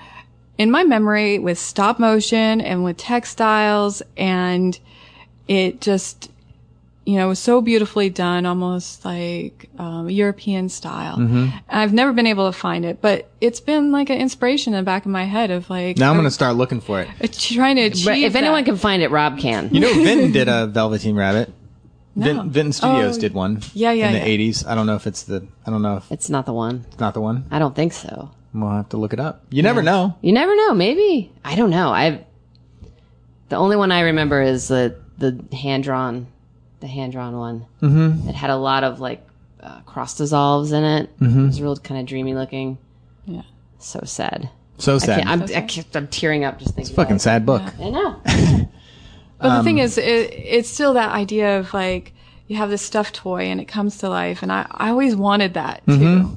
in my memory with stop motion and with textiles and it just, you know, it was so beautifully done, almost like um, European style. Mm-hmm. I've never been able to find it, but it's been like an inspiration in the back of my head of like Now I'm going to start looking for it. uh, trying to achieve. But if anyone can find it, Rob can. You know, Vinton did a Velveteen Rabbit. Vin, Vinton Studios Oh, did one. yeah, yeah, In the yeah. 80s. I don't know if it's the, I don't know if it's not the one. it's not the one. I don't think so. We'll have to look it up. You never know. You never know. Maybe I don't know. I've. the only one I remember is the the hand drawn, the hand drawn one. Mm-hmm. It had a lot of like uh, cross dissolves in it. Mm-hmm. It was real kind of dreamy looking. Yeah. So sad. So I sad. can't, I'm, I can't, I'm tearing up just thinking. It's a fucking sad book. it. I know. But the Um, thing is, it, it's still that idea of like you have this stuffed toy and it comes to life, and I, I always wanted that too. Mm-hmm.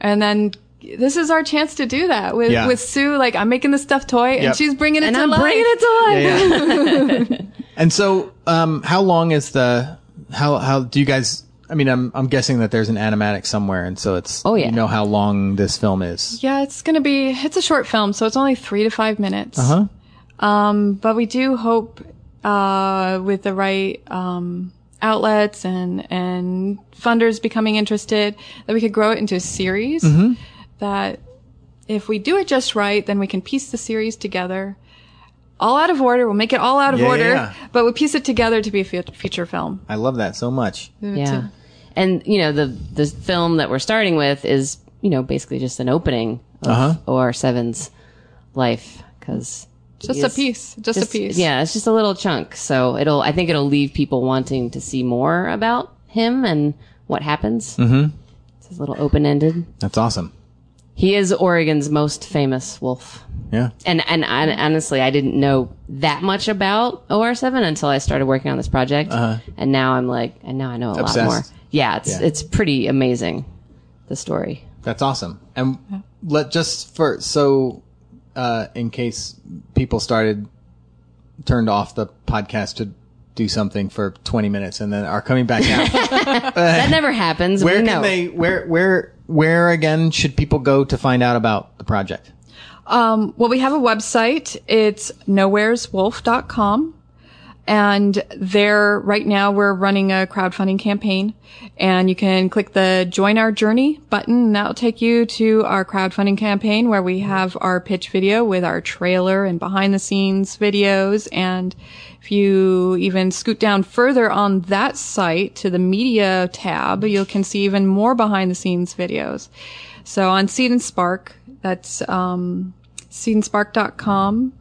And then this is our chance to do that with Yeah. with Sue. Like I'm making the stuffed toy, and Yep. she's bringing it and to I'm life. bringing it to life. Yeah, yeah. and so, um, how long is the, how, how do you guys, I mean, I'm, I'm guessing that there's an animatic somewhere. And so it's, Oh, yeah. you know how long this film is. Yeah, it's gonna be. It's a short film, so it's only three to five minutes. Uh huh. Um, but we do hope, uh, with the right, um, outlets and, and funders becoming interested that we could grow it into a series Mm-hmm. That if we do it just right, then we can piece the series together. All out of order. We'll make it all out of Yeah, order, yeah. but we piece it together to be a fe- feature film. I love that so much. yeah. And you know the the film that we're starting with is you know basically just an opening of Uh-huh. OR 7's life because Just a piece. Just, a piece. Yeah, it's just a little chunk. So it'll, I think it'll leave people wanting to see more about him and what happens. Mm-hmm. It's a little open ended. That's awesome. He is Oregon's most famous wolf. Yeah. And, and I, honestly, I didn't know that much about OR7 until I started working on this project. uh-huh. And now I'm like, and now I know a. Obsessed. lot more. Yeah, it's, Yeah. it's pretty amazing. The story. That's awesome. And let just for so uh in case people started turned off the podcast to do something for 20 minutes and then are coming back out. That never happens. where we can know. they where where where again should people go to find out about the project? Um, well, we have a website. It's nowhereswolf.com. and there, right now, we're running a crowdfunding campaign and you can click the join our journey button and that'll take you to our crowdfunding campaign where we have our pitch video with our trailer and behind the scenes videos. And if you even scoot down further on that site to the media tab, you can see even more behind the scenes videos. So on Seed and Spark, that's, um, seedandspark.com.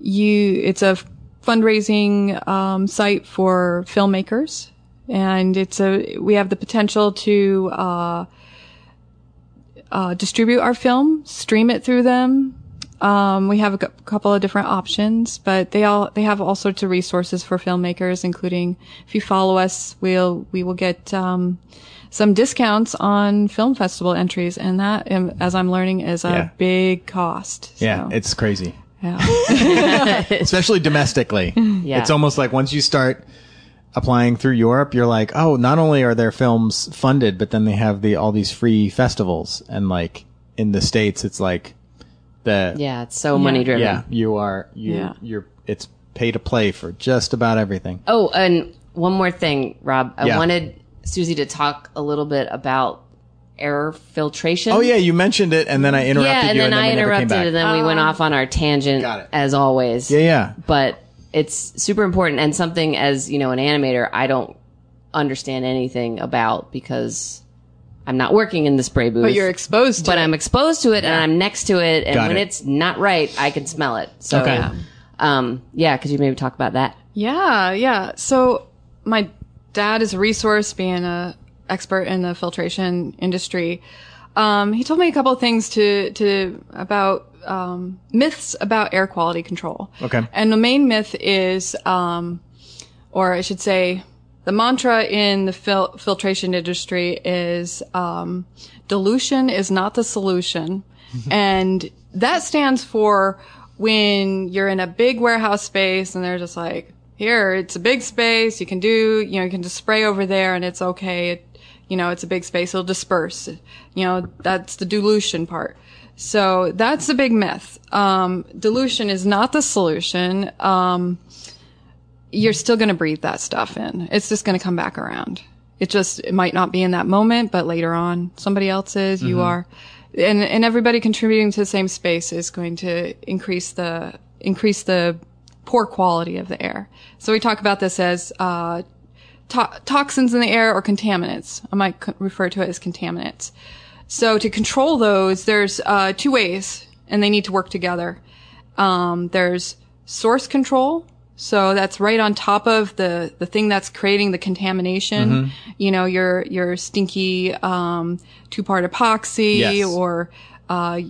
You, it's a fundraising um, site for filmmakers, and it's a we have the potential to uh, uh, distribute our film, stream it through them. Um, we have a couple of different options, but they all they have all sorts of resources for filmmakers, including if you follow us, we'll we will get um, some discounts on film festival entries, and that, um, as I'm learning, is a Yeah. big cost. Yeah, it's crazy, yeah. especially domestically. Yeah. It's almost like once you start applying through Europe, you're like, oh, not only are their films funded, but then they have the all these free festivals, and like in the states, it's like the Yeah, it's so money driven. yeah, you are you Yeah. you're it's pay to play for just about everything. Oh, and one more thing, Rob. I Yeah. wanted Susie to talk a little bit about air filtration. Oh yeah, you mentioned it, and then I interrupted yeah, and you, then, and then I we never came interrupted, back. and then we went off on our tangent, Got it. as always. yeah, yeah. But it's super important and something as you know an animator I don't understand anything about because I'm not working in the spray booth. But you're exposed to but it. I'm exposed to it and I'm next to it, and Got when it. it's not right, I can smell it. So, Okay. um, yeah, could you maybe talk about that? Yeah, yeah. So my dad is a resource, being a expert in the filtration industry. Um, he told me a couple of things to to about um, myths about air quality control. Okay. And the main myth is, um, or I should say, the mantra in the fil- filtration industry is um, dilution is not the solution, and that stands for when you're in a big warehouse space and they're just like, here, it's a big space. You can do, you know, you can just spray over there and it's okay. It, you know, it's a big space. It'll disperse. You know, that's the dilution part. So that's a big myth. Um, dilution is not the solution. Um, you're still going to breathe that stuff in. It's just going to come back around. It just, it might not be in that moment, but later on, somebody else is, you are. And, and everybody contributing to the same space is going to increase the, increase the poor quality of the air. So we talk about this as, uh, to- toxins in the air or contaminants. I might co- refer to it as contaminants. So to control those, there's uh, two ways, and they need to work together. Um, there's source control. So that's right on top of the, the thing that's creating the contamination. You know, your, your stinky, um, two part epoxy Yes. or, uh,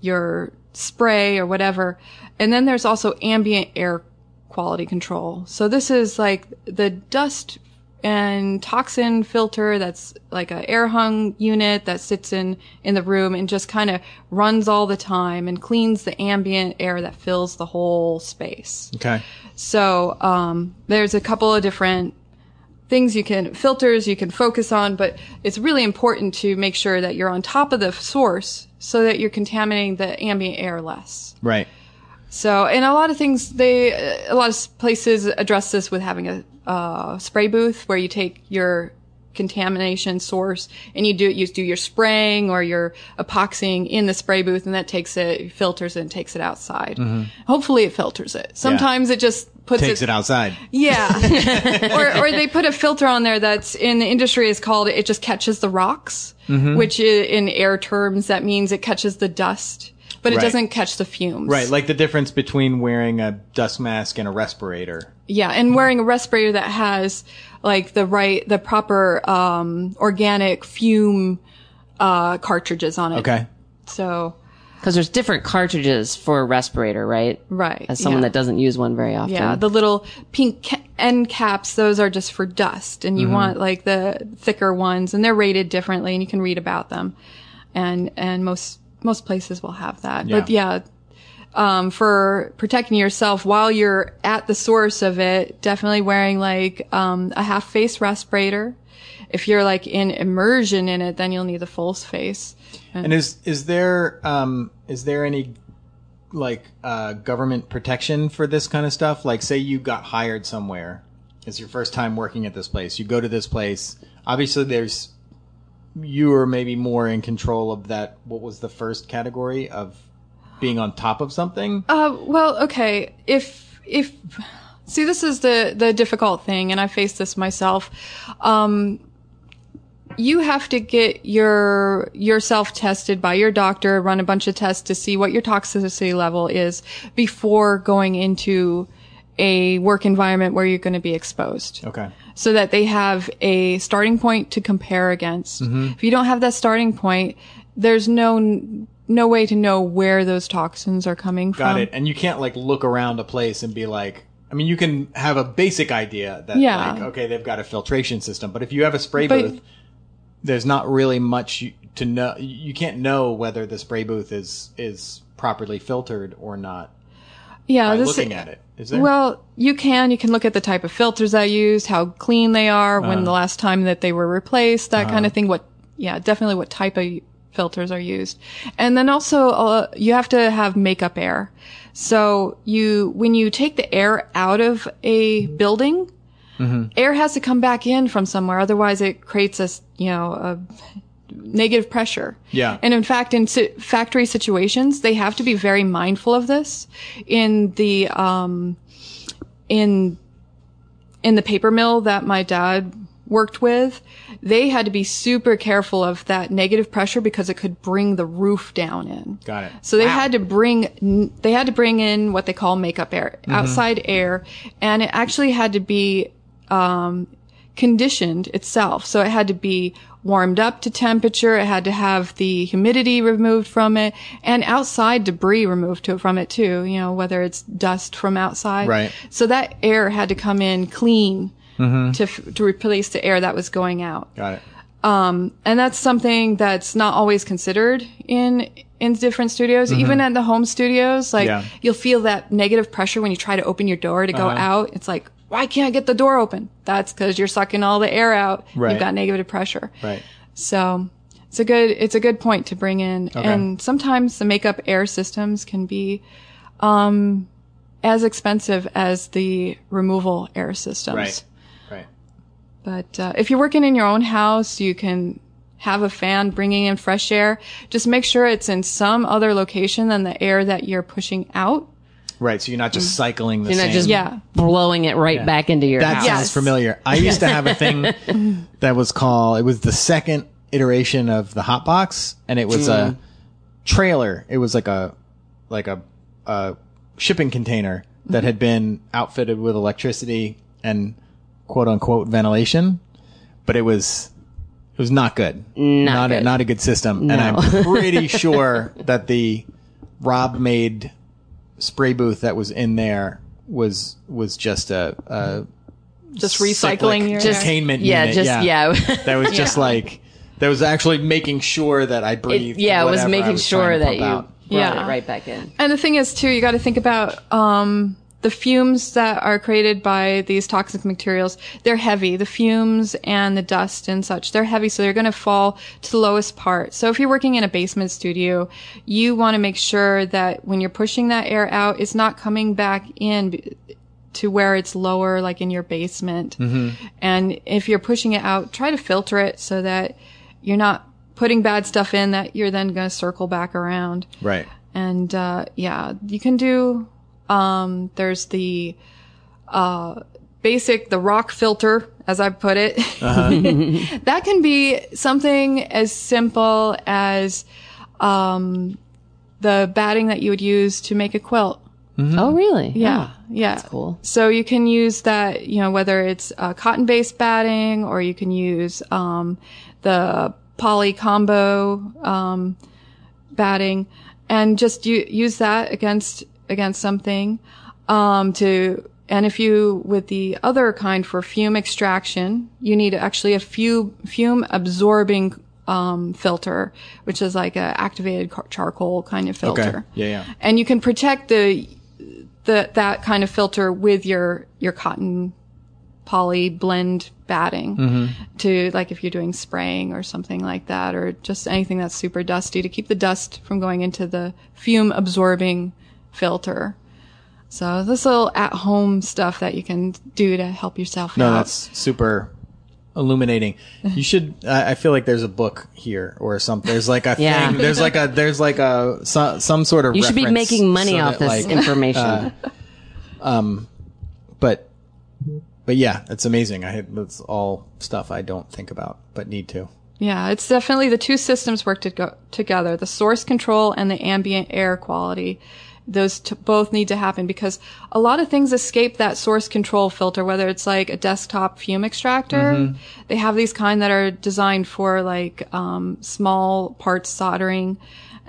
your spray or whatever. And then there's also ambient air quality control. So this is like the dust and toxin filter that's like an air hung unit that sits in in the room and just kind of runs all the time and cleans the ambient air that fills the whole space. Okay. So um, there's a couple of different things you can filters you can focus on, but it's really important to make sure that you're on top of the source so that you're contaminating the ambient air less. Right. So, and a lot of things, they, a lot of places address this with having a uh, spray booth where you take your contamination source and you do it you do your spraying or your epoxying in the spray booth, and that takes it, filters it, and takes it outside. Hopefully, it filters it. Sometimes it just puts Takes it outside. yeah. or, or they put a filter on there that's in the industry is called, it just catches the rocks, Mm-hmm. which in air terms, that means it catches the dust, but it Right. doesn't catch the fumes. Right. Like the difference between wearing a dust mask and a respirator. Yeah. And wearing a respirator that has like the right, the proper, um, organic fume, uh, cartridges on it. Okay. So, Because there's different cartridges for a respirator, right? right. As someone yeah. that doesn't use one very often. Yeah, the little pink ca- end caps, those are just for dust. And Mm-hmm. you want like the thicker ones and they're rated differently and you can read about them. And, and most, most places will have that. But yeah, um, for protecting yourself while you're at the source of it, definitely wearing like, um, a half face respirator. If you're like in immersion in it, then you'll need the full face. And is is there um is there any like uh, government protection for this kind of stuff? Like, say you got hired somewhere, it's your first time working at this place. You go to this place. Obviously, there's you are maybe more in control of that. What was the first category of being on top of something? Uh, well, okay. If if see, this is the the difficult thing, and I faced this myself. Um, you have to get your yourself tested by your doctor, run a bunch of tests to see what your toxicity level is before going into a work environment where you're going to be exposed. Okay. So that they have a starting point to compare against. Mm-hmm. If you don't have that starting point, there's no no way to know where those toxins are coming Got from. Got it. And you can't like look around a place and be like, I mean, you can have a basic idea that Yeah. like, okay, they've got a filtration system, but if you have a spray But- booth, there's not really much to know. You can't know whether the spray booth is is properly filtered or not Yeah, by this looking at it. Is there? Well, you can. You can look at the type of filters I used, how clean they are, when the ah. last time that they were replaced, that kind of ah. thing. What, yeah, definitely what type of filters are used. And then also, uh, you have to have makeup air. So you, when you take the air out of a building, mm-hmm. air has to come back in from somewhere. Otherwise it creates a, you know, a negative pressure. Yeah. And in fact, in si- factory situations, they have to be very mindful of this. In the um, in in the paper mill that my dad worked with, they had to be super careful of that negative pressure because it could bring the roof down in. Got it. So they had to bring they had to bring in what they call makeup air, outside air, and it actually had to be um, conditioned itself. So it had to be warmed up to temperature. It had to have the humidity removed from it and outside debris removed to, from it too. You know, whether it's dust from outside. Right. So that air had to come in clean mm-hmm. to to replace the air that was going out Got it. Um, and that's something that's not always considered in in different studios mm-hmm. even at the home studios like Yeah. you'll feel that negative pressure when you try to open your door to go uh-huh. out it's like why can't i get the door open that's because you're sucking all the air out Right. you've got negative pressure Right. so it's a good it's a good point to bring in and sometimes the makeup air systems can be um as expensive as the removal air systems. Right. But uh, if you're working in your own house, you can have a fan bringing in fresh air. Just make sure it's in some other location than the air that you're pushing out. Right. So you're not just mm. cycling the You're same. not just Yeah. blowing it right back into your house. That house. sounds Yes. familiar. I used to have a thing that was called. It was the second iteration of the hot box, and it was a mm. trailer. It was like a like a, a shipping container that mm-hmm. had been outfitted with electricity and quote unquote ventilation, but it was it was not good. Not, A, good. not a good system. And I'm pretty sure that the Rob made spray booth that was in there was was just a, a Just recycling your Just- air. containment yeah, unit. just yeah. that was just Yeah. like that was actually making sure that I It, breathed. yeah, it was making was sure that you out. brought Yeah. it right back in. And the thing is too, you got to think about um, the fumes that are created by these toxic materials. They're heavy. The fumes and the dust and such, they're heavy, so they're going to fall to the lowest part. So if you're working in a basement studio, you want to make sure that when you're pushing that air out, it's not coming back in. To where it's lower, like in your basement. And if you're pushing it out, try to filter it so that you're not putting bad stuff in that you're then going to circle back around. Right. And uh, yeah, you can do. Um, there's the uh, basic, the rock filter, as I put it. that can be something as simple as um, the batting that you would use to make a quilt. Oh, really? Yeah, Oh, yeah. That's cool. So you can use that, you know, whether it's uh, cotton-based batting or you can use um, the poly combo um, batting, and just u- use that against against something um, to. And if you with the other kind for fume extraction, you need actually a few fume absorbing um, filter, which is like a activated car- charcoal kind of filter Okay. Yeah. Yeah. and you can protect the the that kind of filter with your your cotton poly blend batting to like if you're doing spraying or something like that or just anything that's super dusty to keep the dust from going into the fume absorbing filter. So this little at home stuff that you can do to help yourself No, out. that's super illuminating. You should. I I feel like there's a book here or something. There's like a Yeah. thing. There's like a. There's like a some, some sort of. You should be making money so off that, this like, uh, information. Um, but, but yeah, it's amazing. I that's all stuff I don't think about, but need to. Yeah, it's definitely the two systems work to go together. The source control and the ambient air quality. Those t- both need to happen because a lot of things escape that source control filter, whether it's like a desktop fume extractor. Mm-hmm. They have these kind that are designed for like, um, small parts soldering.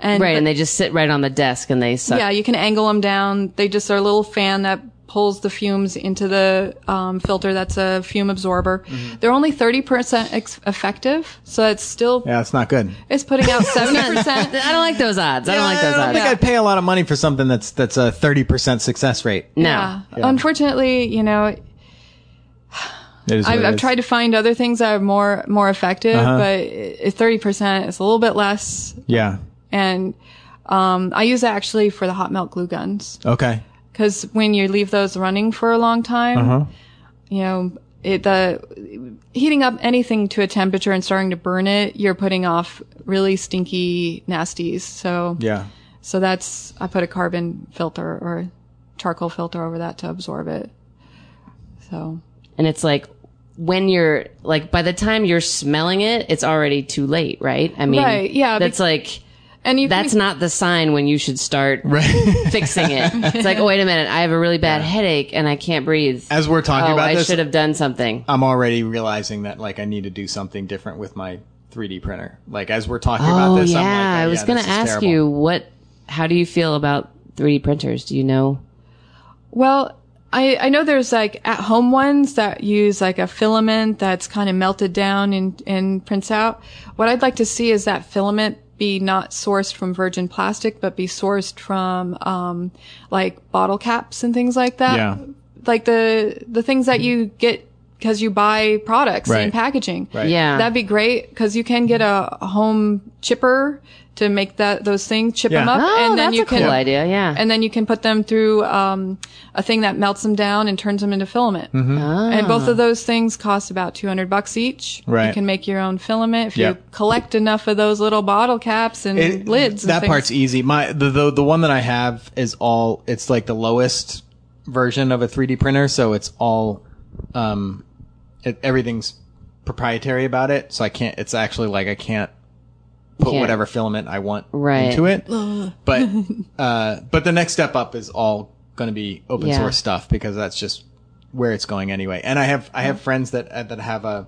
And right, and they just sit right on the desk and they suck. yeah, you can angle them down. They just are a little fan that pulls the fumes into the um, filter. That's a fume absorber. Mm-hmm. They're only 30% ex- effective. So it's still, Yeah, it's not good. it's putting out 70%. I don't like those odds. I don't like those odds. I don't odds. think I'd pay a lot of money for something that's that's a thirty percent success rate. no. Yeah. Unfortunately, you know, It is what I've, I've tried to find other things that are more more effective, Uh-huh. but thirty percent is a little bit less. Yeah. And um, I use it actually for the hot melt glue guns Okay. Because when you leave those running for a long time, Uh-huh. you know, it the heating up anything to a temperature and starting to burn it, you're putting off really stinky nasties. So Yeah. so that's I put a carbon filter or charcoal filter over that to absorb it. So And it's like when you're like by the time you're smelling it, it's already too late, right? I mean, Right, yeah, That's like and you that's can, not the sign when you should start fixing it. It's like, oh wait a minute, I have a really bad headache and I can't breathe. As we're talking oh, about I this, I should have done something. I'm already realizing that like I need to do something different with my 3D printer. Like as we're talking about Oh this, yeah, I'm like, oh, I was yeah, gonna ask terrible. you what. How do you feel about 3D printers? Do you know? Well, I, I know there's like at home ones that use like a filament that's kind of melted down and, and prints out. What I'd like to see is that filament be not sourced from virgin plastic, but be sourced from, um, like bottle caps and things like that. Yeah. Like the, the things that you get because you buy products Right. and packaging. Right. Yeah, That'd be great because you can get a, a home chipper to make that those things chip Yeah. them up, Oh, and then that's you a cool can idea. Yeah. and then you can put them through um, a thing that melts them down and turns them into filament. Mm-hmm. And both of those things cost about 200 bucks each. Right. You can make your own filament if Yep. you collect enough of those little bottle caps and It- lids. and That things. part's easy. My the, the the one that I have is all. It's like the lowest version of a 3D printer, so it's all. Um, it, everything's proprietary about it, so I can't. It's actually like I can't put Can't- whatever filament I want Right. into it. but uh, but the next step up is all going to be open Yeah. source stuff because that's just where it's going anyway. And I have I have friends that uh, that have a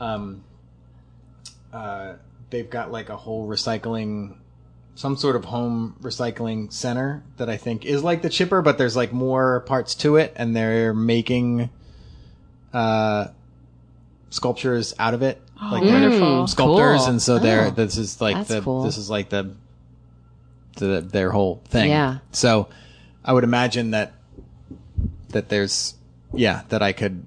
um uh they've got like a whole recycling some sort of home recycling center that I think is like the chipper, but there's like more parts to it, and they're making uh sculptures out of it, like mm, they're wonderful. sculptors, Cool. and so they're Oh, this is like the cool. this is like the the their whole thing. Yeah. So I would imagine that that there's yeah that I could.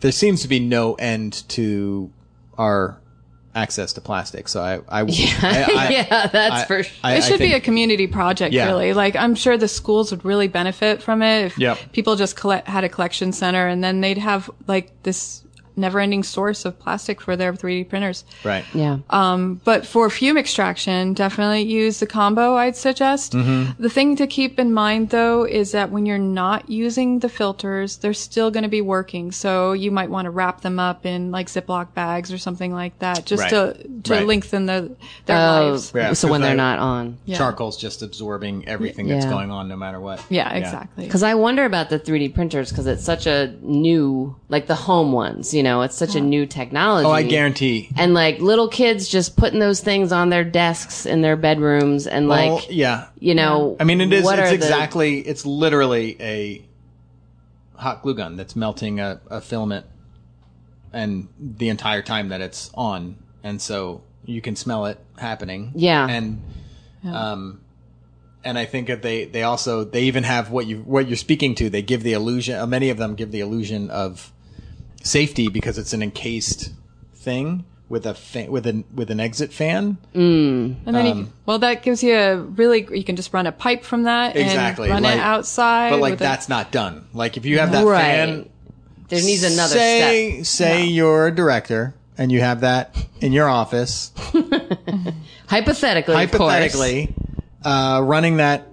There seems to be no end to our access to plastic, so I I, I, I yeah, that's I- for sure. I- It I should be a community project, Yeah. really. Like, I'm sure the schools would really benefit from it if Yep. people just collect, had a collection center and then they'd have like this never ending source of plastic for their 3D printers. right. yeah. Um, But for fume extraction, definitely use the combo, I'd suggest. Mm-hmm. The thing to keep in mind though is that when you're not using the filters, they're still going to be working. So you might want to wrap them up in like Ziploc bags or something like that just Right. to, to Right. lengthen the, their Oh, lives. Yeah, so when they're I- not on. Yeah. Charcoal's just absorbing everything that's going on, no matter what. Yeah, exactly. Because I wonder about the 3D printers because it's such a new, like the home ones, you know, it's such a new technology. Oh, I guarantee. And like little kids just putting those things on their desks in their bedrooms and Well, like, yeah. you know, I mean, it is, it's are the- exactly. It's literally a hot glue gun that's melting a, a filament, and the entire time that it's on, and so you can smell it happening. Yeah. and um, and I think that they they also they even have what you what you're speaking to. They give the illusion. uh, Many of them give the illusion of safety because it's an encased thing, with a fa- with an with an exit fan. And then, you, Um, well, that gives you a really, you can just run a pipe from that Exactly, and run like- it outside. But like with a- that's not done. Like if you have that Right. fan, There needs another say, step. Say you're a director and you have that in your office. Hypothetically, of hypothetically, uh, running that,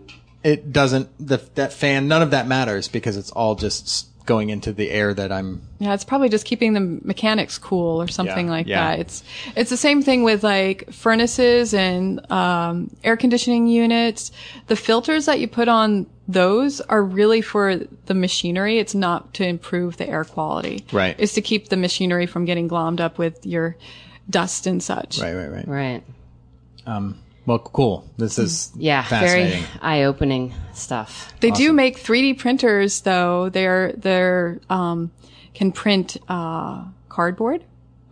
it doesn't, the, that fan, none of that matters because it's all just s- going into the air that I'm, Yeah, it's probably just keeping the mechanics cool or something Yeah, like yeah. that. It's it's the same thing with like furnaces and um, air conditioning units. The filters that you put on those are really for the machinery. It's not to improve the air quality. Right. It's to keep the machinery from getting glommed up with your dust and such. right, right, right. Right. Well, cool. This is Yeah. Very eye-opening stuff. They do make 3D printers though. They're they're um, can print uh, cardboard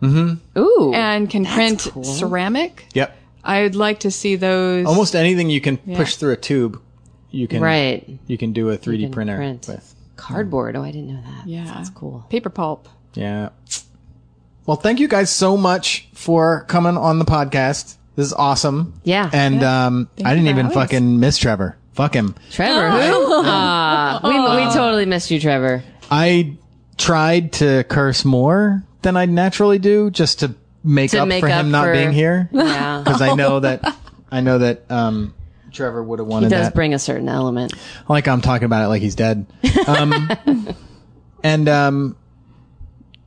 Mm-hmm. Ooh. and can print cool. ceramic. Yep. I'd like to see those. Almost anything you can push through a tube, you can, right. you can do a 3D can printer print. with. Cardboard. Oh, I didn't know that. Yeah. That's cool. paper pulp. Yeah. Well, thank you guys so much for coming on the podcast. This is awesome. Yeah. And um, I didn't for even having fucking miss Trevor. Fuck him. Trevor, who? Ah, we, we totally missed you, Trevor. I tried to curse more than I naturally do just to make To up make for him up not for- being here Yeah. because I know that I know that um, Trevor would have wanted. He wanted does that. bring a certain element. like I'm talking about it like he's dead. Um, and um,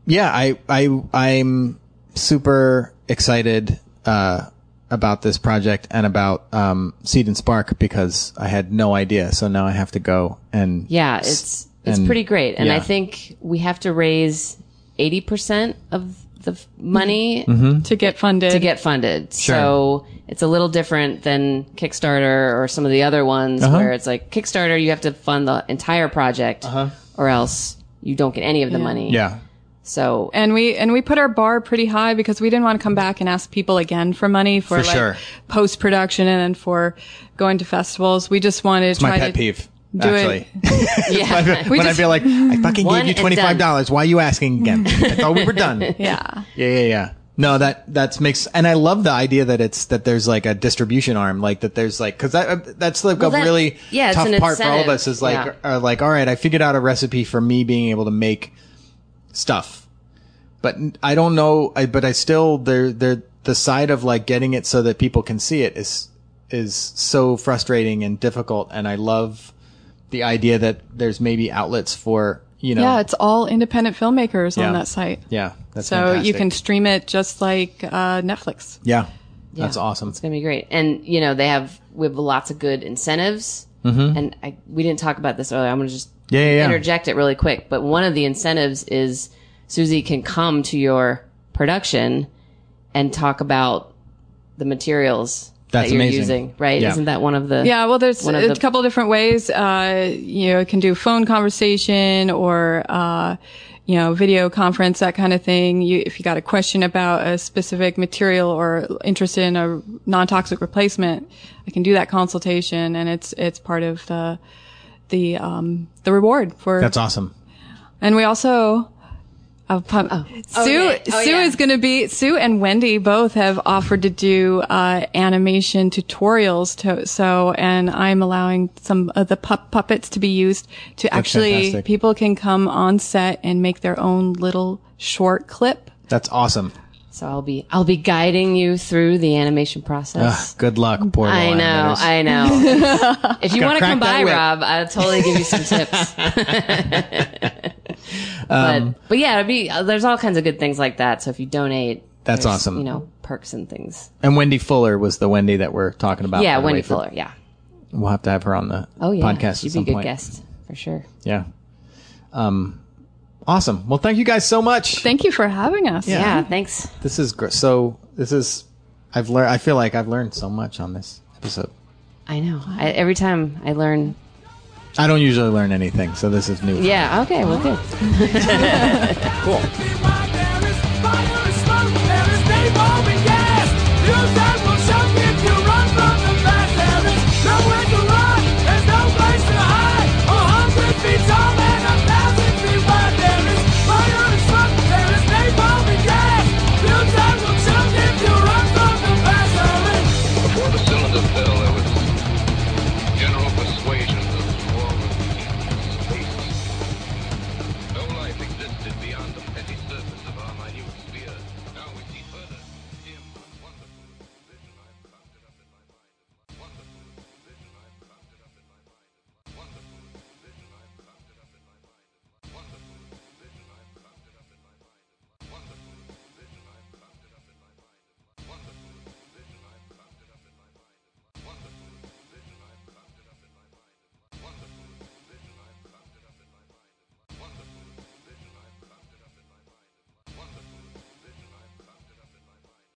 yeah, I I I'm super excited uh, about this project and about um, Seed and Spark because I had no idea. So now I have to go and Yeah, it's it's and- pretty great, and I think we have to raise eighty percent of the money Mm-hmm. to get funded. to get funded. So it's a little different than Kickstarter or some of the other ones Uh-huh. where it's like Kickstarter, you have to fund the entire project, or else you don't get any of the money. yeah. So and we and we put our bar pretty high because we didn't want to come back and ask people again for money for, For like sure. post production and then for going to festivals. We just wanted to It's my try pet to peeve. do it- Actually, yeah, when I just- feel like I fucking gave you twenty five dollars, why are you asking again? I thought we were done. Yeah. Yeah, yeah, yeah. No, that that makes, and I love the idea that it's that there's like a distribution arm, like that there's like because that uh, that's like Well, a that- really yeah, tough an part for all of us is like Yeah. are like all right, I figured out a recipe for me being able to make stuff, but I don't know, I, but I still there there the side of like getting it so that people can see it is is so frustrating and difficult, and I love the idea that there's maybe outlets for you know Yeah, it's all independent filmmakers Yeah. on that site. yeah that's So you can stream it just like uh, Netflix. yeah. That's awesome. It's gonna be great, and you know they have we have lots of good incentives, and I, we didn't talk about this earlier. I'm gonna just Mm-hmm. Yeah, yeah, yeah. interject it really quick. But one of the incentives is Susie can come to your production and talk about the materials That's that you're amazing. using. Right? Yeah. Isn't that one of the? Yeah, well, there's One of a the- couple different ways. Uh, you know, it can do phone conversation or, uh, you know, video conference, that kind of thing. You, if you got a question about a specific material or interested in a non-toxic replacement, I can do that consultation and it's, it's part of the, the, um, the reward for, That's awesome. and we also, uh, pump, Sue, Okay. Oh, Sue yeah. is going to be, Sue and Wendy both have offered to do, uh, animation tutorials to, so, and I'm allowing some of the pup puppets to be used to actually, fantastic. people can come on set and make their own little short clip. That's awesome. So I'll be I'll be guiding you through the animation process. Ugh, good luck, poor I know, animators. I know. if you want to come by, whip. Rob, I'll totally give you some tips. Um, but, but yeah, it'd be uh, there's all kinds of good things like that. So if you donate, That's awesome. You know, perks and things. and Wendy Fuller was the Wendy that we're talking about. yeah, Wendy way, for- Fuller. Yeah. We'll have to have her on the Oh yeah, podcast she'd at some be a good point. guest for sure. Yeah. Um, awesome. Well, thank you guys so much. Thank you for having us. Yeah, thanks. this is gr- so. This is. I've learned. I feel like I've learned so much on this episode. I know. I, every time I learn. I don't usually learn anything, so this is new. Yeah. Okay. Well, good. Cool.